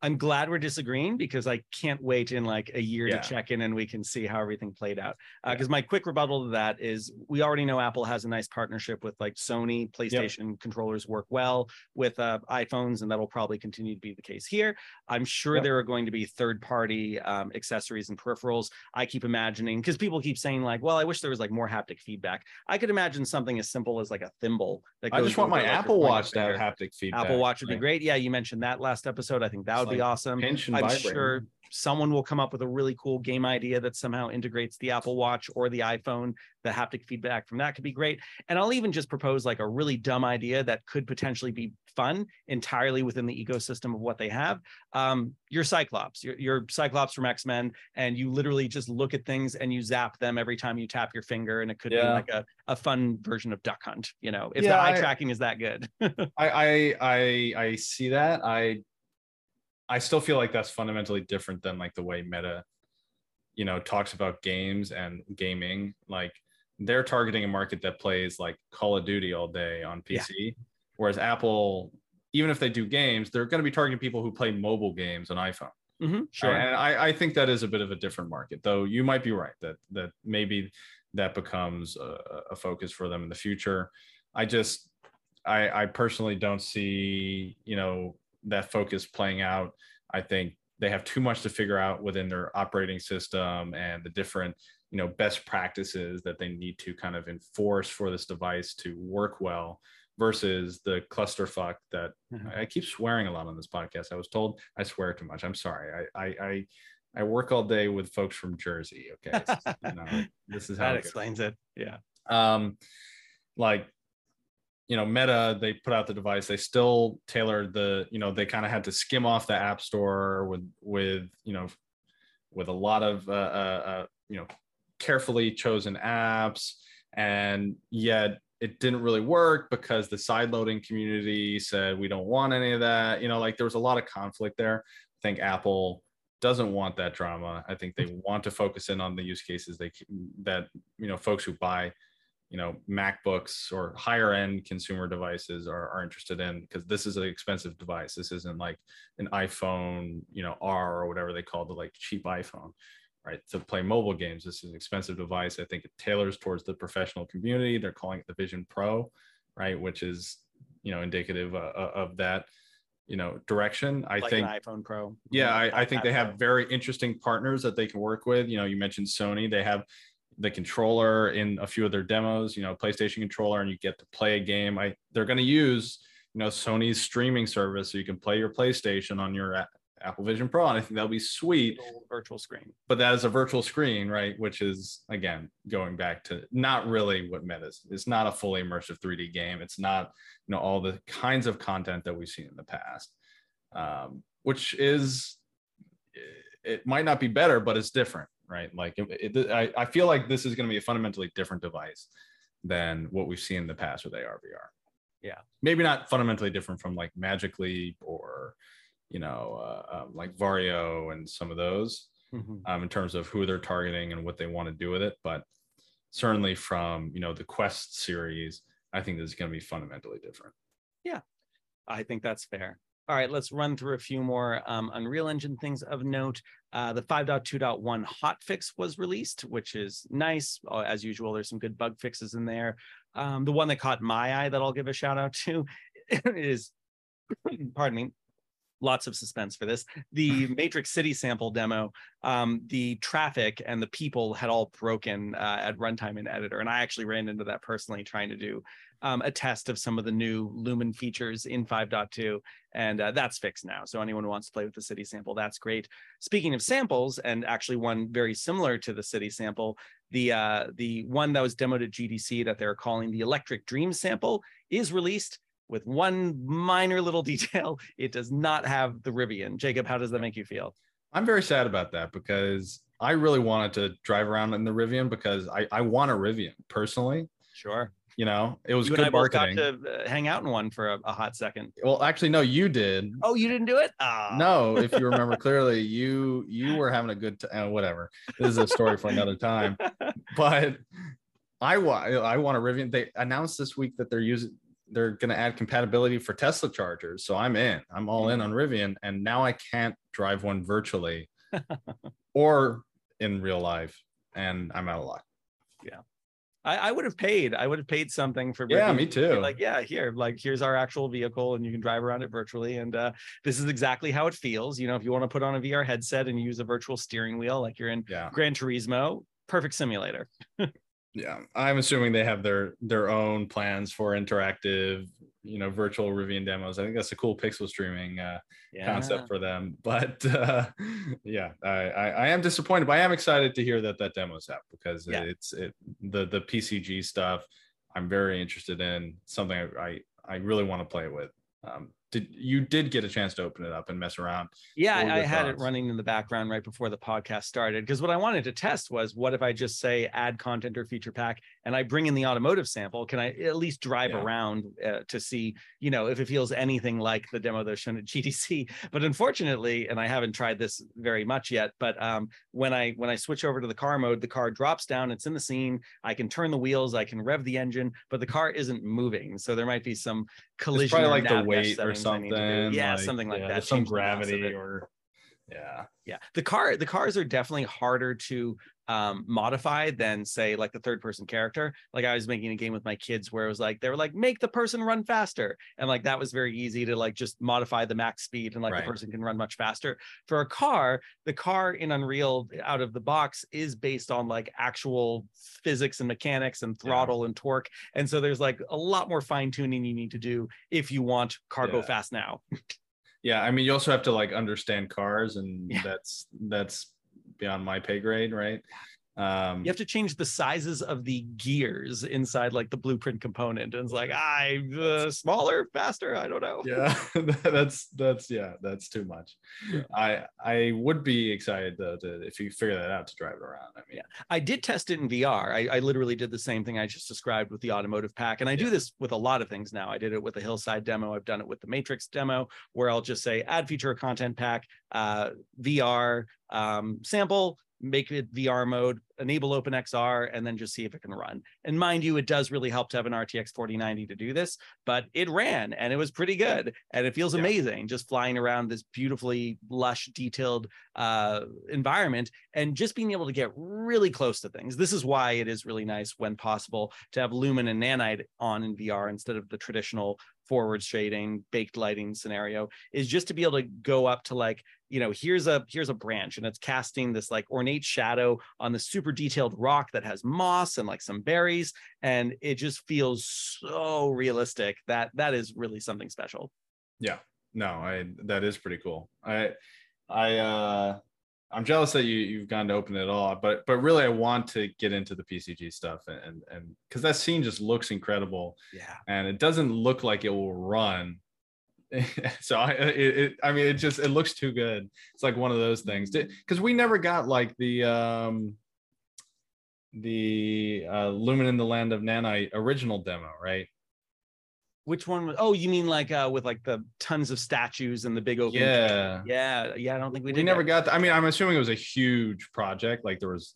I'm glad we're disagreeing because I can't wait in like a year yeah. to check in and we can see how everything played out. Because uh, my quick rebuttal to that is we already know Apple has a nice partnership with like Sony, PlayStation yep. controllers work well with uh, iPhones, and that'll probably continue to be the case here. I'm sure yep. there are going to be third party um, accessories and peripherals. I keep imagining because people keep saying, like, well, I wish there was like more haptic feedback. I could imagine something as simple as like a thimble. That I just want my Apple Watch to have haptic feedback. Apple Watch would right? be great. Yeah, you mentioned that last episode. I think that would be awesome. I'm sure someone will come up with a really cool game idea that somehow integrates the Apple Watch or the iPhone. The haptic feedback from that could be great. And I'll even just propose like a really dumb idea that could potentially be fun entirely within the ecosystem of what they have. Um, your Cyclops, your, your Cyclops from X Men, and you literally just look at things and you zap them every time you tap your finger, and it could yeah. be like a, a fun version of Duck Hunt. You know, if yeah, the eye I, tracking is that good. I, I I I see that. I I still feel like that's fundamentally different than like the way Meta, you know, talks about games and gaming. Like they're targeting a market that plays like Call of Duty all day on PC, yeah. whereas Apple, even if they do games, they're going to be targeting people who play mobile games on iPhone. Mm-hmm, sure. And I, I think that is a bit of a different market, though. You might be right that that maybe that becomes a, a focus for them in the future. I just I, I personally don't see you know that focus playing out. I think they have too much to figure out within their operating system and the different you know best practices that they need to kind of enforce for this device to work well versus the clusterfuck that mm-hmm. I keep swearing a lot on this podcast. I was told I swear too much. I'm sorry. I I I, I work all day with folks from Jersey. Okay, you know, this is how that explains it. Yeah. Um, like you know meta they put out the device they still tailored the you know they kind of had to skim off the app store with with you know with a lot of uh, uh, uh, you know carefully chosen apps. And yet it didn't really work because the side loading community said we don't want any of that. You know like there was a lot of conflict there. I think apple doesn't want that drama. I think they want to focus in on the use cases they that you know folks who buy you know macbooks or higher end consumer devices are, are interested in because this is an expensive device. This isn't like an iphone you know r or whatever they call the like cheap iphone right? To play mobile games this is an expensive device. I think it tailors towards the professional community. They're calling it the vision pro right? Which is you know indicative uh, uh of that you know direction. I like think iphone pro? Yeah I, I think they have very interesting partners that they can work with. You know you mentioned sony. They have the controller in a few of their demos you know playstation controller and you get to play a game. I they're going to use you know sony's streaming service so you can play your playstation on your A- apple vision pro and i think that'll be sweet. Virtual screen. But that is a virtual screen right? Which is again going back to not really what meta is. It's not a fully immersive 3d game. It's not you know all the kinds of content that we've seen in the past um, which is it might not be better but it's different right like it, it, I, I feel like this is going to be a fundamentally different device than what we've seen in the past with ar vr Yeah. maybe not fundamentally different from like magic leap or you know uh, um, like Varjo and some of those Mhm. um, in terms of who they're targeting and what they want to do with it. But certainly from you know the Quest series, I think this is going to be fundamentally different. Yeah, I think that's fair. All right, let's run through a few more um, Unreal Engine things of note. Uh, the 5.2.1 hotfix was released, which is nice. Uh, As usual, there's some good bug fixes in there. Um, the one that caught my eye that I'll give a shout out to is, pardon me, lots of suspense for this. The Matrix City sample demo, um, the traffic and the people had all broken uh, at runtime in Editor, and I actually ran into that personally trying to do um, a test of some of the new Lumen features in 5.2, and uh, that's fixed now. So anyone who wants to play with the city sample, that's great. Speaking of samples, and actually one very similar to the city sample, the uh, the one that was demoed at GDC that they're calling the Electric Dream sample is released with one minor little detail. It does not have the Rivian. Jacob, how does that make you feel? I'm very sad about that because I really wanted to drive around in the Rivian because I, I want a Rivian personally. Sure. You know, it was You and I good both got to uh, hang out in one for a, a hot second. Well, actually, no, you did. Oh, you didn't do it? Ah. No, if you remember clearly, you you were having a good time. whatever. This is a story for another time. But I want I want a Rivian. They announced this week that they're using they're going to add compatibility for Tesla chargers. So I'm in. I'm all in on Rivian, and now I can't drive one virtually or in real life, and I'm out of luck. I, I would have paid. I would have paid something for. Yeah, me too. Like, yeah, here, like, here's our actual vehicle, and you can drive around it virtually. And uh, this is exactly how it feels. You know, if you want to put on a VR headset and use a virtual steering wheel, like you're in Yeah, Gran Turismo, perfect simulator. yeah. I'm assuming they have their their own plans for interactive, you know, virtual Rivian demos. I think that's a cool pixel streaming uh, Yeah. concept for them. But uh, yeah, I, I, I am disappointed, but I am excited to hear that that demo's out because Yeah. it's it the the PCG stuff. I'm very interested in something I I, I really want to play with. Um, did you did get a chance to open it up and mess around? Yeah, I, your had it running in the background right before the podcast started because what I wanted to test was what if I just say add content or feature pack and I bring in the automotive sample? Can I at least drive Yeah. around uh, to see, you know, if it feels anything like the demo that's shown at GDC? But unfortunately, and I haven't tried this very much yet, but um, when I when I switch over to the car mode, the car drops down. It's in the scene. I can turn the wheels. I can rev the engine, but the car isn't moving. So there might be some collision. It's probably like the weight or settings I need to do. something. Yeah, like- something like yeah, that. Some Change the mass of gravity or yeah. Yeah, the car the cars are definitely harder to um modify than say like the third person character. Like I was making a game with my kids where it was like they were like make the person run faster, and like that was very easy to like just modify the max speed and like Right. the person can run much faster. For a car, the car in Unreal out of the box is based on like actual physics and mechanics and Yeah. throttle and torque, and so there's like a lot more fine tuning you need to do if you want car go Yeah. fast now. yeah i mean you also have to like understand cars and Yeah. that's that's beyond my pay grade right um you have to change the sizes of the gears inside like the blueprint component and it's like i uh, smaller faster i don't know yeah that's that's yeah that's too much Yeah. i i would be excited to, to if you figure that out to drive it around i mean Yeah. i did test it in vr I, I literally did the same thing i just described with the automotive pack and i do Yeah. this with a lot of things now i did it with the hillside demo i've done it with the matrix demo where i'll just say add feature content pack uh, vr um, sample make it vr mode enable OpenXR, and then just see if it can run. And mind you, it does really help to have an RTX 4090 to do this, but it ran and it was pretty good. And it feels Yeah. amazing just flying around this beautifully lush, detailed uh, environment and just being able to get really close to things. This is why it is really nice when possible to have Lumen and Nanite on in VR instead of the traditional forward shading baked lighting scenario is just to be able to go up to like you know here's a here's a branch and it's casting this like ornate shadow on the super detailed rock that has moss and like some berries and it just feels so realistic that that is really something special Yeah. No, I that is pretty cool. I I uh I'm jealous that you you've gone to open it all, but but really I want to get into the PCG stuff and and because that scene just looks incredible yeah and it doesn't look like it will run. so I it, it I mean it just it looks too good. It's like one of those things because we never got like the um the uh Lumen in the Land of Nanite original demo, right? Which one was oh you mean like uh with like the tons of statues and the big open Yeah. yeah yeah i don't think we we, never that. got. The, I mean, I'm assuming it was a huge project. Like there was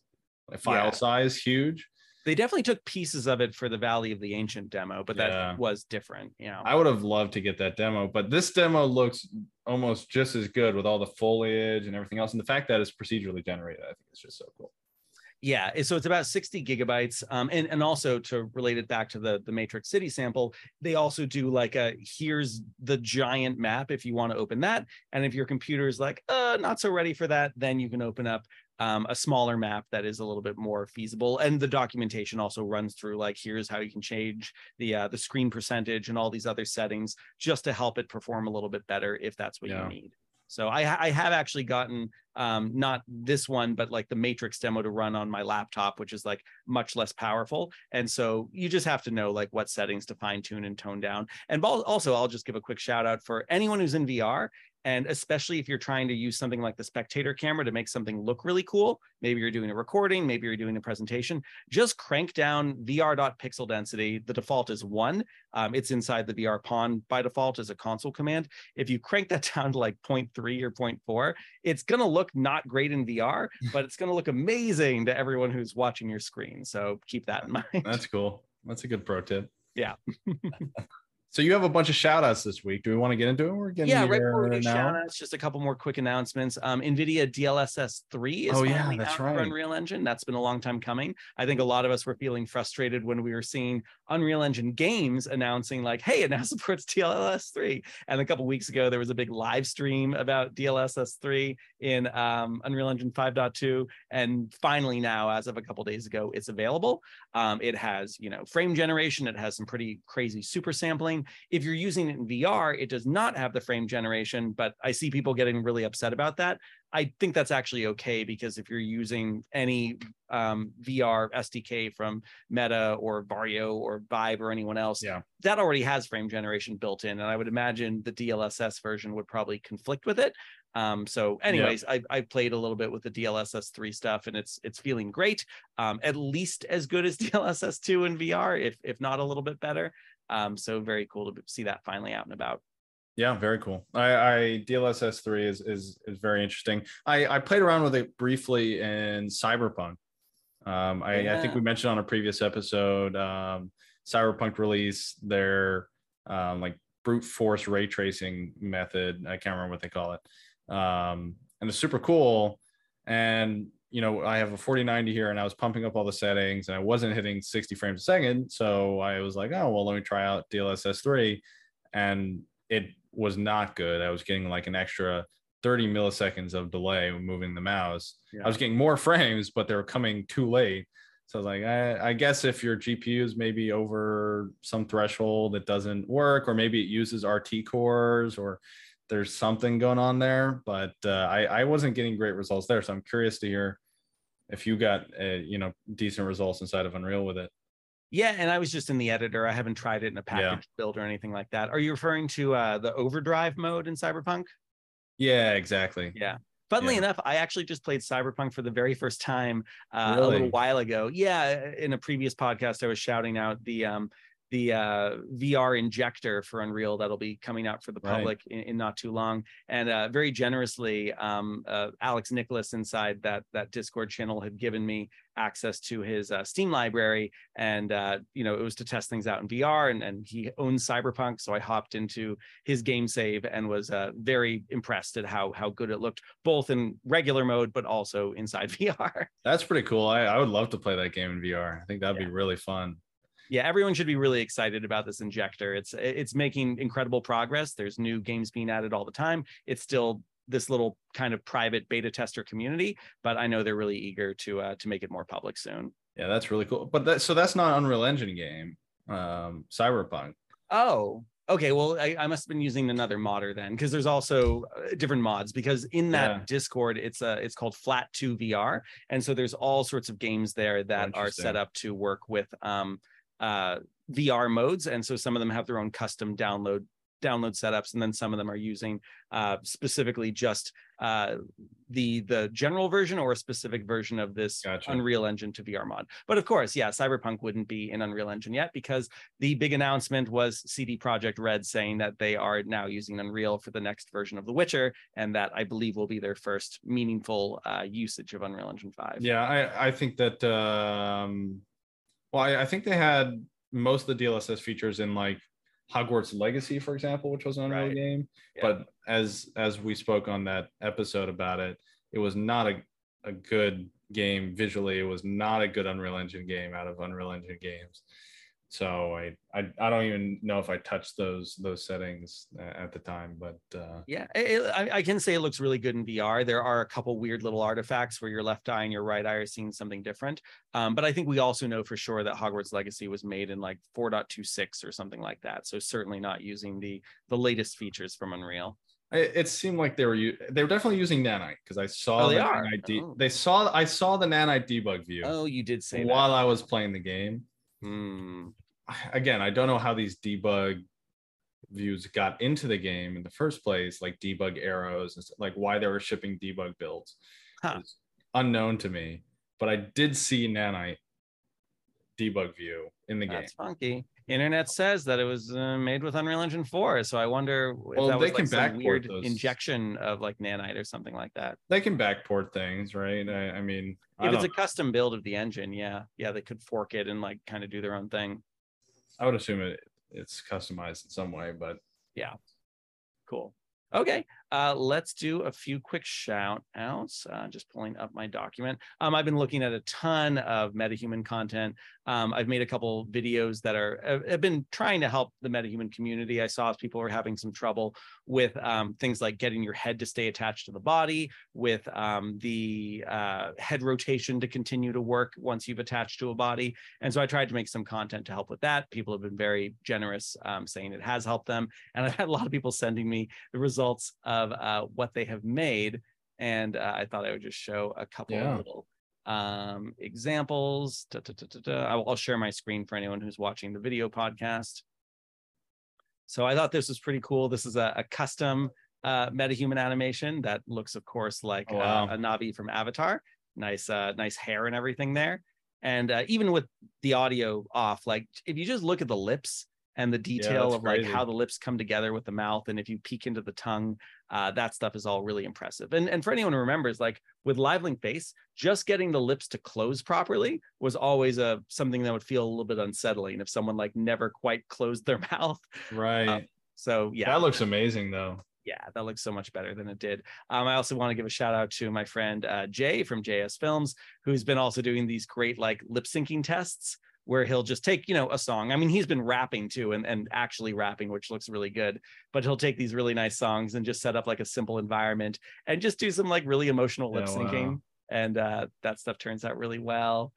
a file Yeah. size huge. they definitely took pieces of it for the valley of the ancient demo but that Yeah. was different you know I would have loved to get that demo, but this demo looks almost just as good with all the foliage and everything else. And the fact that it's procedurally generated, I think it's just so cool. Yeah, so it's about 60 gigabytes. Um, and, and also to relate it back to the, the Matrix City sample, they also do like a here's the giant map if you want to open that. And if your computer is like, uh, not so ready for that, then you can open up um, a smaller map that is a little bit more feasible. And the documentation also runs through like here's how you can change the uh, the screen percentage and all these other settings just to help it perform a little bit better if that's what Yeah. you need. So I, I have actually gotten um, not this one, but like the Matrix demo to run on my laptop, which is like much less powerful. And so you just have to know like what settings to fine tune and tone down. And also, I'll just give a quick shout out for anyone who's in VR. And especially if you're trying to use something like the spectator camera to make something look really cool, maybe you're doing a recording, maybe you're doing a presentation, just crank down VR.pixel density. The default is one. Um, it's inside the VR pawn by default as a console command. If you crank that down to like 0.3 or 0.4, it's going to look not great in VR, but it's going to look amazing to everyone who's watching your screen. So keep that in mind. That's cool. That's a good pro tip. Yeah. So you have a bunch of shout outs this week. Do we want to get into it? We're getting yeah, right before we do shout outs, just a couple more quick announcements. Um, NVIDIA DLSS 3 is Oh, yeah, finally that's out for right. Unreal Engine. That's been a long time coming. I think a lot of us were feeling frustrated when we were seeing Unreal Engine games announcing, like, hey, it now supports DLSS 3. And a couple weeks ago, there was a big live stream about DLSS 3 in um, Unreal Engine 5.2. And finally, now, as of a couple days ago, it's available. Um, it has, you know, frame generation. It has some pretty crazy super sampling. If you're using it in VR, it does not have the frame generation, but I see people getting really upset about that. I think that's actually okay because if you're using any um, VR SDK from Meta or Varjo or Vive or anyone else, Yeah. that already has frame generation built in. And I would imagine the DLSS version would probably conflict with it. Um, so, anyways, I, I played a little bit with the DLSS three stuff, and it's it's feeling great. Um, at least as good as DLSS two in VR, if if not a little bit better. Um, so very cool to see that finally out and about. Yeah, very cool. I, I DLSS three is is is very interesting. I I played around with it briefly in Cyberpunk. Um, I, I think we mentioned on a previous episode, um, Cyberpunk released their um, like brute force ray tracing method. I can't remember what they call it, um, and it's super cool. And you know, I have a 4090 here, and I was pumping up all the settings, and I wasn't hitting 60 frames a second. So I was like, oh well, let me try out DLSS three, and it was not good. I was getting like an extra 30 milliseconds of delay when moving the mouse. Yeah. I was getting more frames, but they were coming too late. So I was like, I, I guess if your GPU is maybe over some threshold, it doesn't work, or maybe it uses RT cores, or there's something going on there. But uh, I, I wasn't getting great results there. So I'm curious to hear if you got uh, you know decent results inside of Unreal with it. Yeah, and I was just in the editor. I haven't tried it in a package build or anything like that. Are you referring to uh, the overdrive mode in Cyberpunk? Yeah, exactly. Yeah. Funnily Yeah. enough, I actually just played Cyberpunk for the very first time uh, a little while ago. Yeah, in a previous podcast, I was shouting out the um, the uh, VR injector for Unreal that'll be coming out for the Right. public in, in not too long. And uh, very generously, um, uh, Alex Nicholas inside that that Discord channel had given me access to his uh, Steam library, and uh, you know it was to test things out in VR. And, and he owns Cyberpunk, so I hopped into his game save and was uh, very impressed at how how good it looked, both in regular mode but also inside VR. That's pretty cool. I, I would love to play that game in VR. I think that'd Yeah. be really fun. Yeah everyone should be really excited about this injector it's it's making incredible progress there's new games being added all the time it's still this little kind of private beta tester community but i know they're really eager to uh, to make it more public soon Yeah, that's really cool. But that so that's not Unreal Engine game. Um, Cyberpunk. oh okay well i, I must have been using another modder then because there's also uh, different mods because in that Yeah. discord it's uh it's called flat 2 vr and so there's all sorts of games there that are set up to work with um uh vr modes and so some of them have their own custom download download setups and then some of them are using uh specifically just uh the the general version or a specific version of this Gotcha. unreal engine to vr mod but of course yeah cyberpunk wouldn't be in unreal engine yet because the big announcement was CD Projekt Red saying that they are now using Unreal for the next version of The Witcher, and that I believe will be their first meaningful uh, usage of Unreal Engine Five. Yeah, I I think that um well I, I think they had most of the DLSS features in like Hogwarts Legacy, for example, which was an Unreal Right. game. Yeah. But as as we spoke on that episode about it, it was not a, a good game visually. It was not a good Unreal Engine game out of Unreal Engine games. So I I, I don't even know if I touched those those settings at the time, but uh, Yeah, it- it- I, I can say it looks really good in VR. There are a couple weird little artifacts where your left eye and your right eye are seeing something different. Um, but I think we also know for sure that Hogwarts Legacy was made in like 4.26 or something like that. So certainly not using the the latest features from Unreal. it, it seemed like they were they were definitely using nanite because I saw Oh, they the are? nanite Oh. they saw I saw the nanite debug view Oh, you did say while that. I was playing the game. Hmm. Again, I don't know how these debug views got into the game in the first place, like debug arrows and stuff, like why they were shipping debug builds. Huh. unknown to me, but I did see nanite debug view in the game. That's funky. Internet says that it was uh, made with Unreal Engine 4, so I wonder if Well, that they was can like some backport weird those. injection of like nanite or something like that. They can backport things, right? I, I mean, I If it's don't- a custom build of the engine, yeah, yeah, they could fork it and like kind of do their own thing. I would assume it it's customized in some way, but yeah. Cool. Okay, uh, let's do a few quick shout outs. Uh, just pulling up my document. Um, I've been looking at a ton of MetaHuman content. Um, I've made a couple videos that are have- have been trying to help the MetaHuman community. I saw people were having some trouble with um, things like getting your head to stay attached to the body, with um, the uh, head rotation to continue to work once you've attached to a body. And so I tried to make some content to help with that. People have been very generous, um, saying it has helped them. And I've had a lot of people sending me the results uh, what they have made. And uh, I thought I would just show a couple Yeah. of little um, examples. Da, da, da. I'll, I'll share my screen for anyone who's watching the video podcast. So I thought this was pretty cool. This is a, a custom uh, metahuman animation that looks, of course, like Oh, wow. uh, a Na'vi from Avatar. Nice, uh, nice hair and everything there. And uh, even with the audio off, like if you just look at the lips and the detail that's of like how the lips come together with the mouth, and if you peek into the tongue, uh, that stuff is all really impressive. And and for anyone who remembers, like with Livelink Face, just getting the lips to close properly was always a something that would feel a little bit unsettling if someone like never quite closed their mouth. right. So yeah, That looks amazing though. yeah, that looks so much better than it did. Um, I also want to give a shout out to my friend uh, Jay from JS Films, who's been also doing these great like lip syncing tests where he'll just take you know a song. I mean, he's been rapping too, and and actually rapping, which looks really good. But he'll take these really nice songs and just set up like a simple environment and just do some like really emotional lip syncing, wow. and uh, that stuff turns out really well.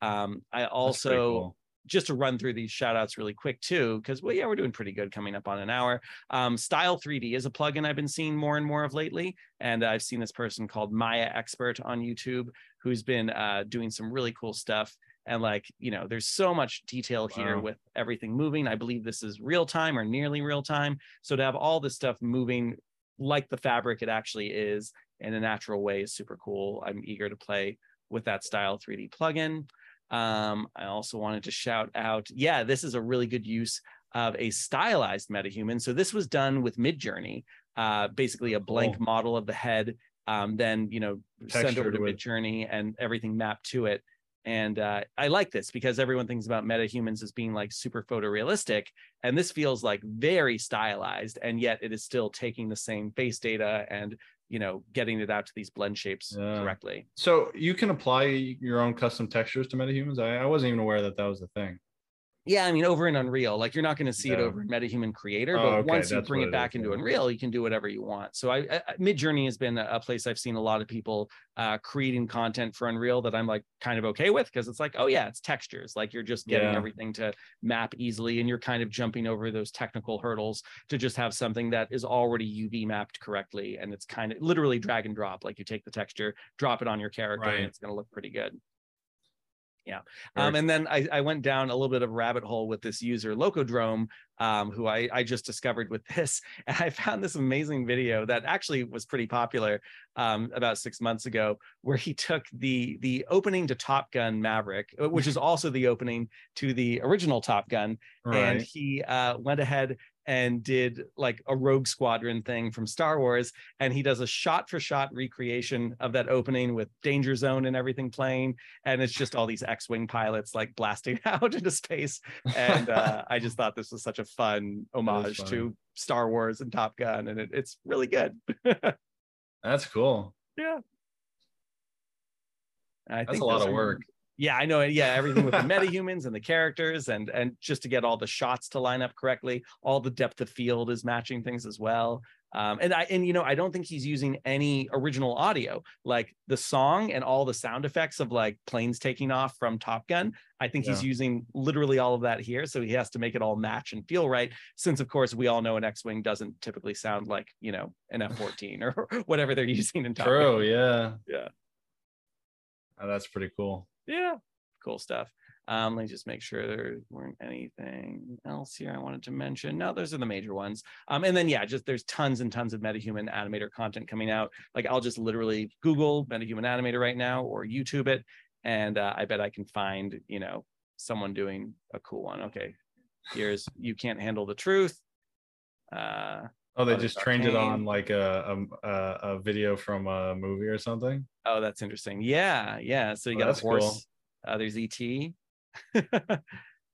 Um, I also cool. just to run through these shout outs really quick too, because well, yeah, we're doing pretty good coming up on an hour. Um, Style 3D is a plugin I've been seeing more and more of lately. And I've seen this person called Maya Expert on YouTube who's been uh, doing some really cool stuff. And like, you know, there's so much detail here Wow. with everything moving. I believe this is real time or nearly real time. So to have all this stuff moving like the fabric it actually is in a natural way is super cool. I'm eager to play with that Style 3D plugin. Um, I also wanted to shout out, yeah, this is a really good use of a stylized metahuman. So this was done with Midjourney, uh, basically a blank Cool. model of the head, um, then you know sent over to with- Midjourney and everything mapped to it. And uh, I like this because everyone thinks about metahumans as being like super photorealistic, and this feels like very stylized, and yet it is still taking the same face data and you know getting it out to these blend shapes Yeah. correctly. So you can apply your own custom textures to metahumans. I, I wasn't even aware that that was a thing. Yeah, I mean, over in Unreal, like you're not going to see it over in MetaHuman Creator, Oh, but okay, once you bring it it back is, into. Unreal, you can do whatever you want. So I, I Midjourney has been a a place I've seen a lot of people uh, creating content for Unreal that I'm like kind of okay with because it's like, oh yeah, it's textures. Like you're just getting Yeah. everything to map easily, and you're kind of jumping over those technical hurdles to just have something that is already UV mapped correctly, and it's kind of literally drag and drop. Like you take the texture, drop it on your character, Right. and it's going to look pretty good. Very Um, and then I, I went down a little bit of a rabbit hole with this user Locodrome, um, who I, I just discovered with this. And I found this amazing video that actually was pretty popular um, about six months ago, where he took the the opening to Top Gun Maverick, uh, which is also the opening to the original Top Gun, and he uh, went ahead and did like a Rogue Squadron thing from Star Wars, and he does a shot for shot recreation of that opening with Danger Zone and everything playing, and it's just all these X-wing pilots like blasting out into space, and uh, I just thought this was such a fun homage to Star Wars and Top Gun, and it, it's really good. That's cool. yeah. I That's a lot of work. Yeah i know yeah everything with the metahumans and the characters and and just to get all the shots to line up correctly all the depth of field is matching things as well um, and i and you know i don't think he's using any original audio like the song and all the sound effects of like planes taking off from top gun i think he's using literally all of that here so he has to make it all match and feel right since of course we all know an x-wing doesn't typically sound like you know an f-14 or whatever they're using in top Gun. True. Yeah. Yeah. Oh, that's pretty cool. Yeah cool stuff. Um let me just make sure there weren't anything else here i wanted to mention. No those are the major ones. Um and then yeah just there's tons and tons of metahuman animator content coming out. Like i'll just literally google metahuman animator right now or youtube it and uh, i bet i can find you know someone doing a cool one. Okay here's you can't handle the truth. Uh Oh, they just trained it on like a, a a video from a movie or something. oh that's interesting yeah yeah so you Oh, got a cool. horse uh, there's et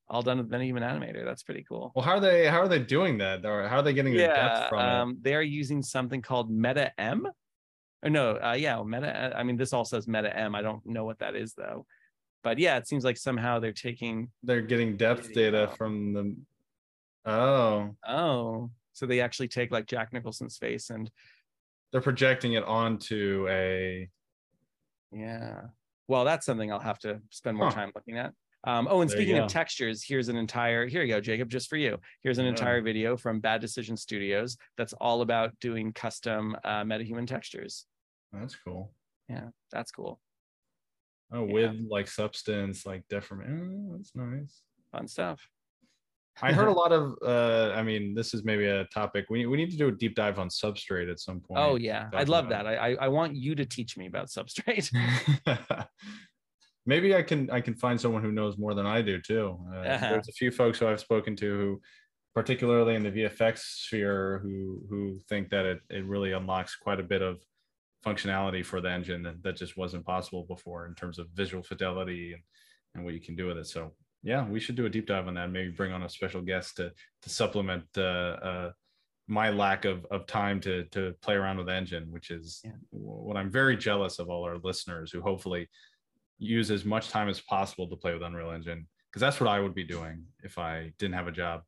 all done with metahuman animator that's pretty cool Well, how are they? How are they doing that? Or how are they getting the depth from it? um they're using something called meta m or no uh yeah meta i mean this all says meta m i don't know what that is though but yeah it seems like somehow they're taking They're getting depth Video. data from the. Oh, oh so they actually take like jack nicholson's face and they're projecting it onto a. yeah well that's something i'll have to spend more Huh. time looking at um, oh, and There speaking of textures, here's an entire, here you go, Jacob, just for you. Here's an Yeah. entire video from Bad Decision Studios that's all about doing custom uh, metahuman textures. That's cool. Yeah, that's cool. Oh, Yeah. with like substance, like deformation. Oh, that's nice. Fun stuff. I heard a lot of. uh I mean, this is maybe a topic we we need to do a deep dive on substrate at some point. Oh yeah, I'd love about that. I, I I want you to teach me about substrate. maybe I can I can find someone who knows more than I do too. Uh, Uh-huh. There's a few folks who I've spoken to who, particularly in the VFX sphere, who who think that it it really unlocks quite a bit of functionality for the engine that, that just wasn't possible before in terms of visual fidelity and, and what you can do with it. So yeah, we should do a deep dive on that. Maybe bring on a special guest to to supplement uh, uh, my lack of, of time to to play around with engine, which is Yeah. what I'm very jealous of all our listeners who hopefully use as much time as possible to play with Unreal Engine because that's what I would be doing if I didn't have a job.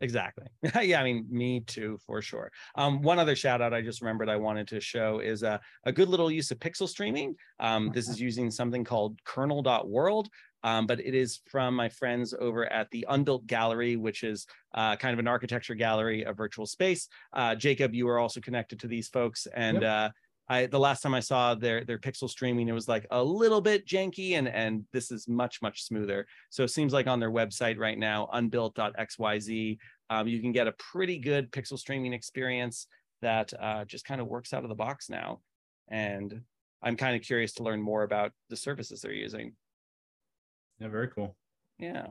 exactly. yeah, I mean, me too, for sure. Um, one other shout out I just remembered I wanted to show is a, a good little use of pixel streaming. Um, this is using something called kernel.world. Um, but it is from my friends over at the Unbuilt Gallery, which is uh, kind of an architecture gallery, a virtual space. Uh, Jacob, you are also connected to these folks, and uh, I the last time I saw their their pixel streaming, it was like a little bit janky, and and this is much much smoother. So it seems like on their website right now, unbuilt.xyz, um, you can get a pretty good pixel streaming experience that uh, just kind of works out of the box now. And I'm kind of curious to learn more about the services they're using. Yeah, very cool. Yeah.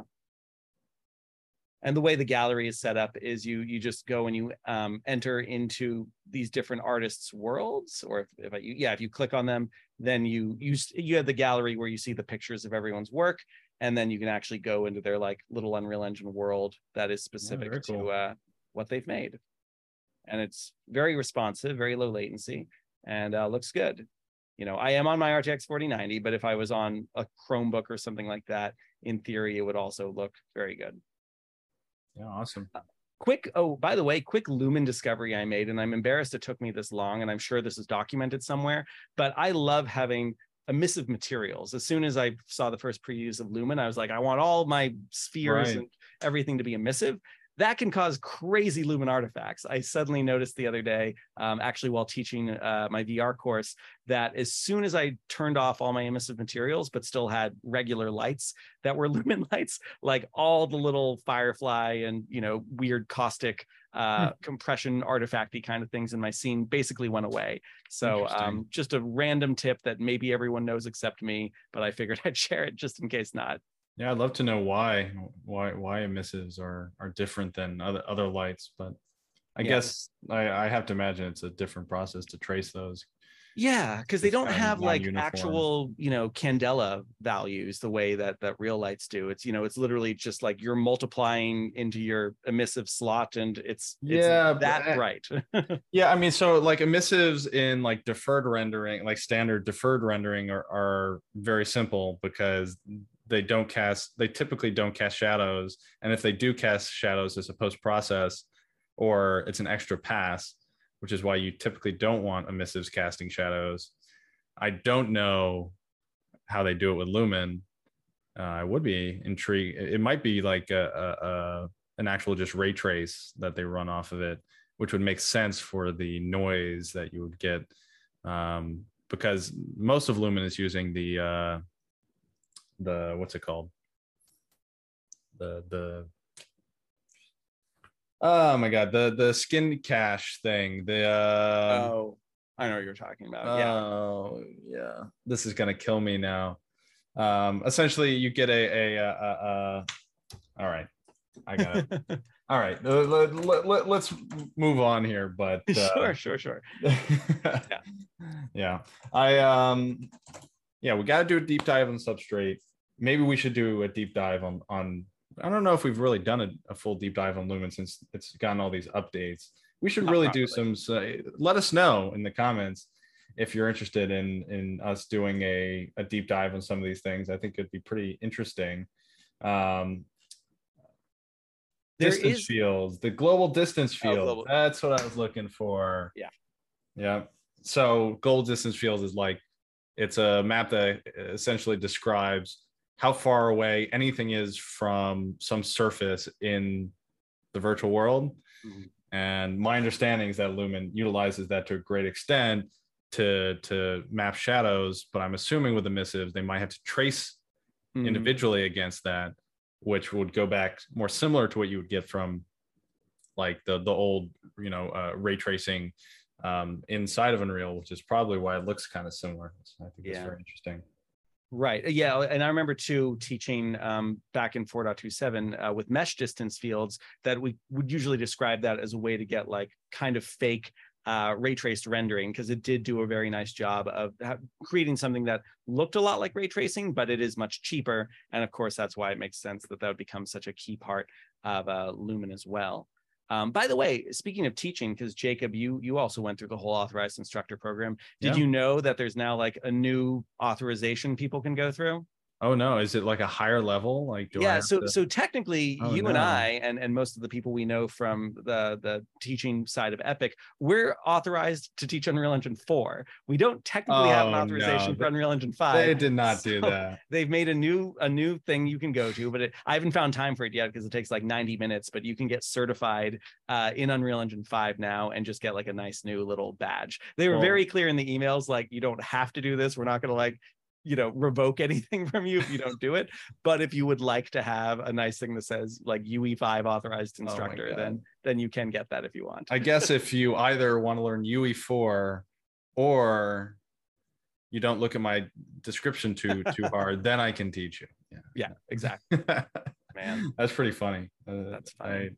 And the way the gallery is set up is you you just go and you um, enter into these different artists' worlds, or if, if I, yeah, if you click on them, then you you you have the gallery where you see the pictures of everyone's work, and then you can actually go into their like little Unreal Engine world that is specific cool. to uh, what they've made, and it's very responsive, very low latency, and uh, looks good. You know, I am on my RTX 4090, but if I was on a Chromebook or something like that, in theory, it would also look very good. Yeah, awesome. Uh, quick, oh, by the way, quick Lumen discovery I made, and I'm embarrassed it took me this long, and I'm sure this is documented somewhere, but I love having emissive materials. As soon as I saw the first previews of Lumen, I was like, I want all my spheres Right. and everything to be emissive. That can cause crazy Lumen artifacts. I suddenly noticed the other day, um, actually while teaching uh, my VR course, that as soon as I turned off all my emissive materials, but still had regular lights that were Lumen lights, like all the little firefly and you know weird caustic uh, compression artifacty kind of things in my scene basically went away. So um, just a random tip that maybe everyone knows except me, but I figured I'd share it just in case not. Yeah, I'd love to know why why why emissives are are different than other other lights, but I Yeah. guess I, I have to imagine it's a different process to trace those. Yeah, because they don't have like non-uniform. actual, you know, candela values the way that that real lights do. It's you know, it's literally just like you're multiplying into your emissive slot, and it's, it's Yeah, that I- bright. Yeah, I mean, so like emissives in like deferred rendering, like standard deferred rendering, are, are very simple because they don't cast. They typically don't cast shadows, and if they do cast shadows, it's a post process, or it's an extra pass, which is why you typically don't want emissives casting shadows. I don't know how they do it with Lumen. Uh, I would be intrigued. It might be like a, a, a an actual just ray trace that they run off of it which would make sense for the noise that you would get um, because most of lumen is using the uh, the what's it called the the oh my god the the skin cache thing the uh, oh, I know what you're talking about. yeah. Oh, yeah. This is gonna kill me now. Um, essentially, you get a a, a, a, a all right. I got it. all right. Uh, Let, let, let, let's move on here. But uh, sure, sure, sure. yeah. yeah. I um yeah, we gotta do a deep dive on substrate. Maybe we should do a deep dive on on I don't know if we've really done a, a full deep dive on Lumen since it's gotten all these updates. We should Not really do some uh, let us know in the comments if you're interested in in us doing a, a deep dive on some of these things. I think it'd be pretty interesting. Um There distance is- fields, the global distance Oh, field. global- That's what I was looking for. Yeah. Yeah. So global distance fields is like it's a map that essentially describes how far away anything is from some surface in the virtual world. Mhm. And my understanding is that Lumen utilizes that to a great extent to to map shadows, but I'm assuming with emissives they might have to trace Mm, individually against that, which would go back more similar to what you would get from like the the old you know uh, ray tracing um, inside of Unreal, which is probably why it looks kind of similar. So I think it's Yeah. very interesting. Right. Yeah. And I remember too teaching um, back in 4.27 uh, with mesh distance fields that we would usually describe that as a way to get like kind of fake uh, ray traced rendering because it did do a very nice job of creating something that looked a lot like ray tracing, but it is much cheaper. And of course, that's why it makes sense that that would become such a key part of uh, Lumen as well. Um, by the way, speaking of teaching, because Jacob, you you also went through the whole authorized instructor program. Did Yeah. you know that there's now like a new authorization people can go through? Oh no, is it like a higher level? Like yeah. So to- so technically, Oh, you and. I and and most of the people we know from the the teaching side of Epic, we're authorized to teach Unreal Engine 4. We don't technically have an Oh, authorization no. for Unreal Engine 5. they did not do that. they've made a new a new thing you can go to but it, i haven't found time for it yet because it takes like 90 minutes but you can get certified uh, in unreal engine 5 now and just get like a nice new little badge they were Cool. very clear in the emails like you don't have to do this we're not going to like you know revoke anything from you if you don't do it but if you would like to have a nice thing that says like ue5 authorized Oh instructor God. then then you can get that if you want I guess if you either want to learn UE4 or you don't look at my description too too hard, then I can teach you. Yeah, yeah, exactly. Man, that's pretty funny. Uh, that's funny.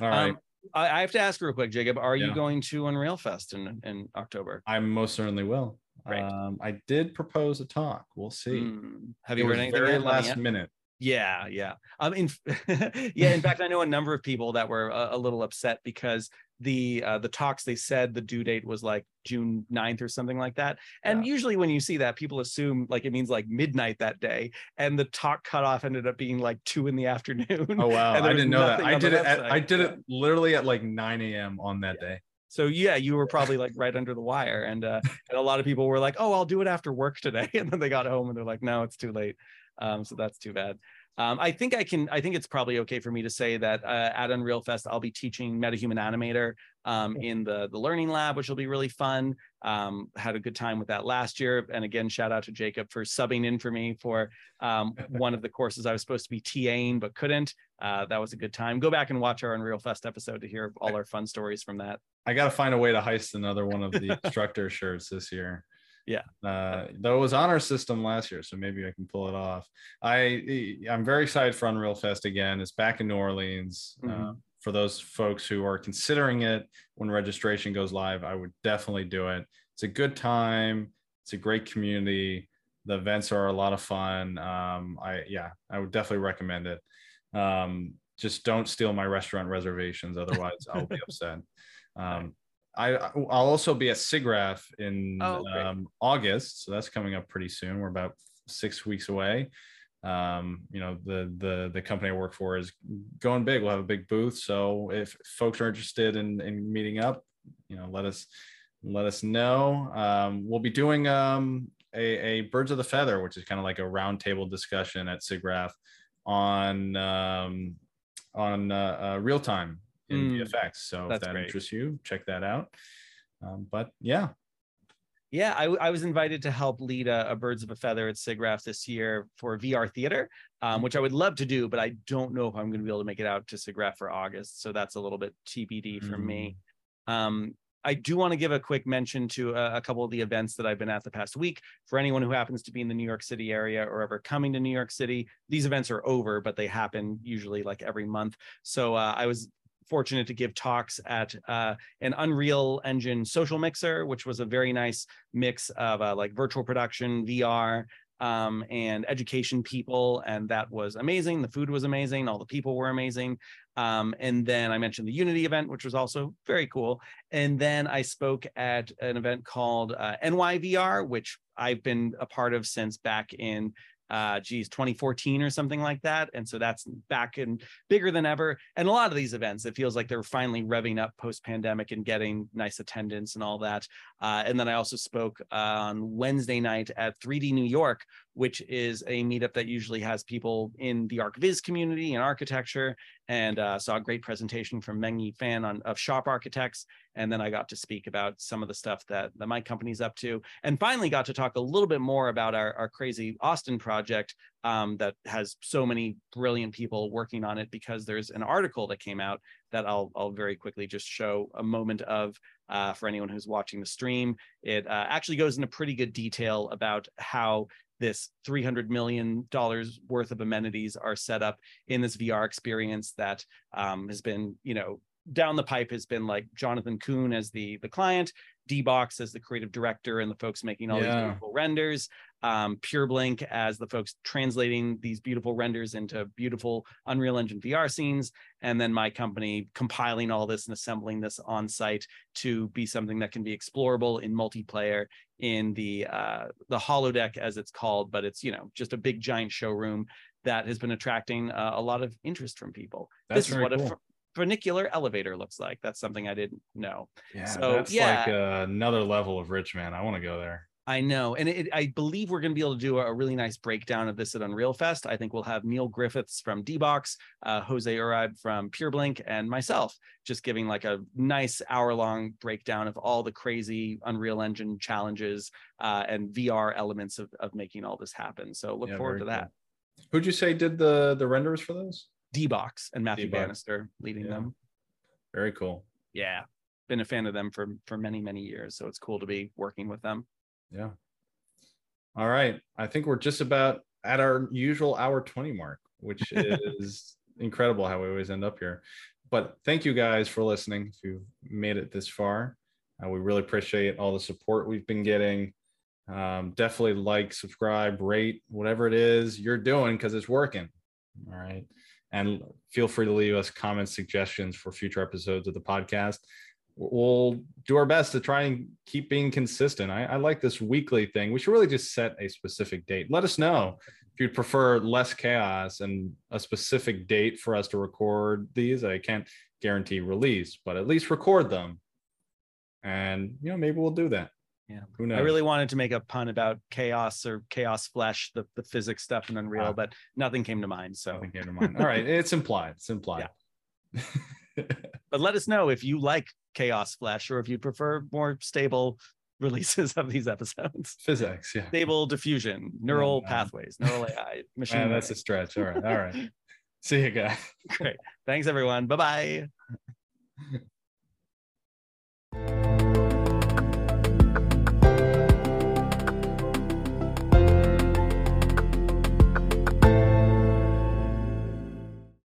I, all right. Um, I, I have to ask real quick, Jacob. Are yeah. you going to Unreal Fest in in October? I most certainly will. Right. Um, I did propose a talk. We'll see. Mm. Have you heard anything? Very last minute. Yeah, yeah. Um, in yeah, in fact, I know a number of people that were a, a little upset because the uh, the talks they said the due date was like June 9th or something like that. And yeah. usually when you see that, people assume like it means like midnight that day. And the talk cutoff ended up being like two in the afternoon. Oh wow. I didn't know that. I did it at, I did it literally at like 9 a.m. on that yeah. day. So yeah, you were probably like right under the wire. And uh and a lot of people were like, oh, I'll do it after work today. And then they got home and they're like, no, it's too late. Um, so that's too bad. Um, I think I can. I think it's probably okay for me to say that uh, at Unreal Fest, I'll be teaching MetaHuman Animator um, in the the learning lab, which will be really fun. Um, had a good time with that last year, and again, shout out to Jacob for subbing in for me for um, one of the courses I was supposed to be TAing but couldn't. Uh, that was a good time. Go back and watch our Unreal Fest episode to hear all our fun stories from that. I got to find a way to heist another one of the instructor shirts this year yeah. Uh, though it was on our system last year so maybe i can pull it off. I i'm very excited for unreal fest again. It's back in new orleans. Mm-hmm. uh, for those folks who are considering it when registration goes live i would definitely do it. It's a good time. It's a great community. The events are a lot of fun. Um, i yeah i would definitely recommend it. Um, just don't steal my restaurant reservations otherwise i'll be upset. Um, I I'll also be at SIGGRAPH in oh, um, August, so that's coming up pretty soon. We're about six weeks away. Um, you know, the the the company I work for is going big. We'll have a big booth, so if folks are interested in in meeting up, you know, let us let us know. Um, we'll be doing um, a, a birds of the feather, which is kind of like a roundtable discussion at SIGGRAPH on um, on uh, uh, real time in mm, VFX. So if that great. interests you, check that out. Um, but yeah. Yeah, I, I, was invited to help lead a, a, Birds of a Feather at SIGGRAPH this year for VR theater, um, which I would love to do, but I don't know if I'm going to be able to make it out to SIGGRAPH for August. So that's a little bit TBD for mm. me. Um, I do want to give a quick mention to a, a, couple of the events that I've been at the past week. For anyone who happens to be in the New York City area or ever coming to New York City, these events are over, but they happen usually like every month. So uh, I was fortunate to give talks at uh, an Unreal Engine social mixer, which was a very nice mix of uh, like virtual production, VR, um, and education people. And that was amazing. The food was amazing. All the people were amazing. Um, and then I mentioned the Unity event, which was also very cool. And then I spoke at an event called uh, NYVR, which I've been a part of since back in uh geez 2014 or something like that. And so that's back and bigger than ever. And a lot of these events it feels like they're finally revving up post pandemic and getting nice attendance and all that uh, and then i also spoke on wednesday night at 3d new york which is a meetup that usually has people in the ArchViz community and architecture. And uh, saw a great presentation from Meng Fan on of Shop Architects. And then I got to speak about some of the stuff that, that my company's up to. And finally got to talk a little bit more about our, our crazy Austin project um, that has so many brilliant people working on it because there's an article that came out that I'll, I'll very quickly just show a moment of uh, for anyone who's watching the stream. It uh, actually goes into pretty good detail about how this $300 million worth of amenities are set up in this VR experience that um, has been, you know, down the pipe has been like Jonathan Kuhn as the the client, DBOX as the creative director and the folks making all yeah. these beautiful renders, um, PureBlink as the folks translating these beautiful renders into beautiful Unreal Engine VR scenes, and then my company compiling all this and assembling this on site to be something that can be explorable in multiplayer in the uh, the holodeck as it's called, but it's you know just a big giant showroom that has been attracting uh, a lot of interest from people. That's this is what cool. a funicular elevator looks like. That's something I didn't know. Yeah, so, that's yeah. like uh, another level of rich man. I want to go there. I know. And it, I believe we're going to be able to do a, really nice breakdown of this at Unreal Fest. I think we'll have Neil Griffiths from DBOX, uh, Jose Uribe from PureBlink, and myself just giving like a nice hour long breakdown of all the crazy Unreal Engine challenges uh, and VR elements of, of making all this happen. So look yeah, forward to that. Cool. Who'd you say did the the renders for those? DBOX and Matthew DBOX. Bannister leading yeah. them. Very cool. Yeah. Been a fan of them for for many, many years. So it's cool to be working with them. Yeah. All right. I think we're just about at our usual hour 20 mark, which is incredible how we always end up here. But thank you guys for listening. If you've made it this far, uh, we really appreciate all the support we've been getting. Um, definitely like, subscribe, rate, whatever it is you're doing because it's working. All right. And feel free to leave us comments, suggestions for future episodes of the podcast. We'll do our best to try and keep being consistent. I, I like this weekly thing. We should really just set a specific date. Let us know if you'd prefer less chaos and a specific date for us to record these. I can't guarantee release, but at least record them. And you know, maybe we'll do that. Yeah. Who knows? I really wanted to make a pun about chaos or chaos flesh, the, the physics stuff in Unreal, Ah. but nothing came to mind. So, Nothing came to mind. All right, it's implied. It's implied. Yeah. but let us know if you like chaos flesh or if you prefer more stable releases of these episodes. Physics, yeah. Stable diffusion, neural no. Um, pathways, neural AI, machine. Man, that's a stretch. All right, all right. See you guys. Great. Thanks, everyone. Bye bye.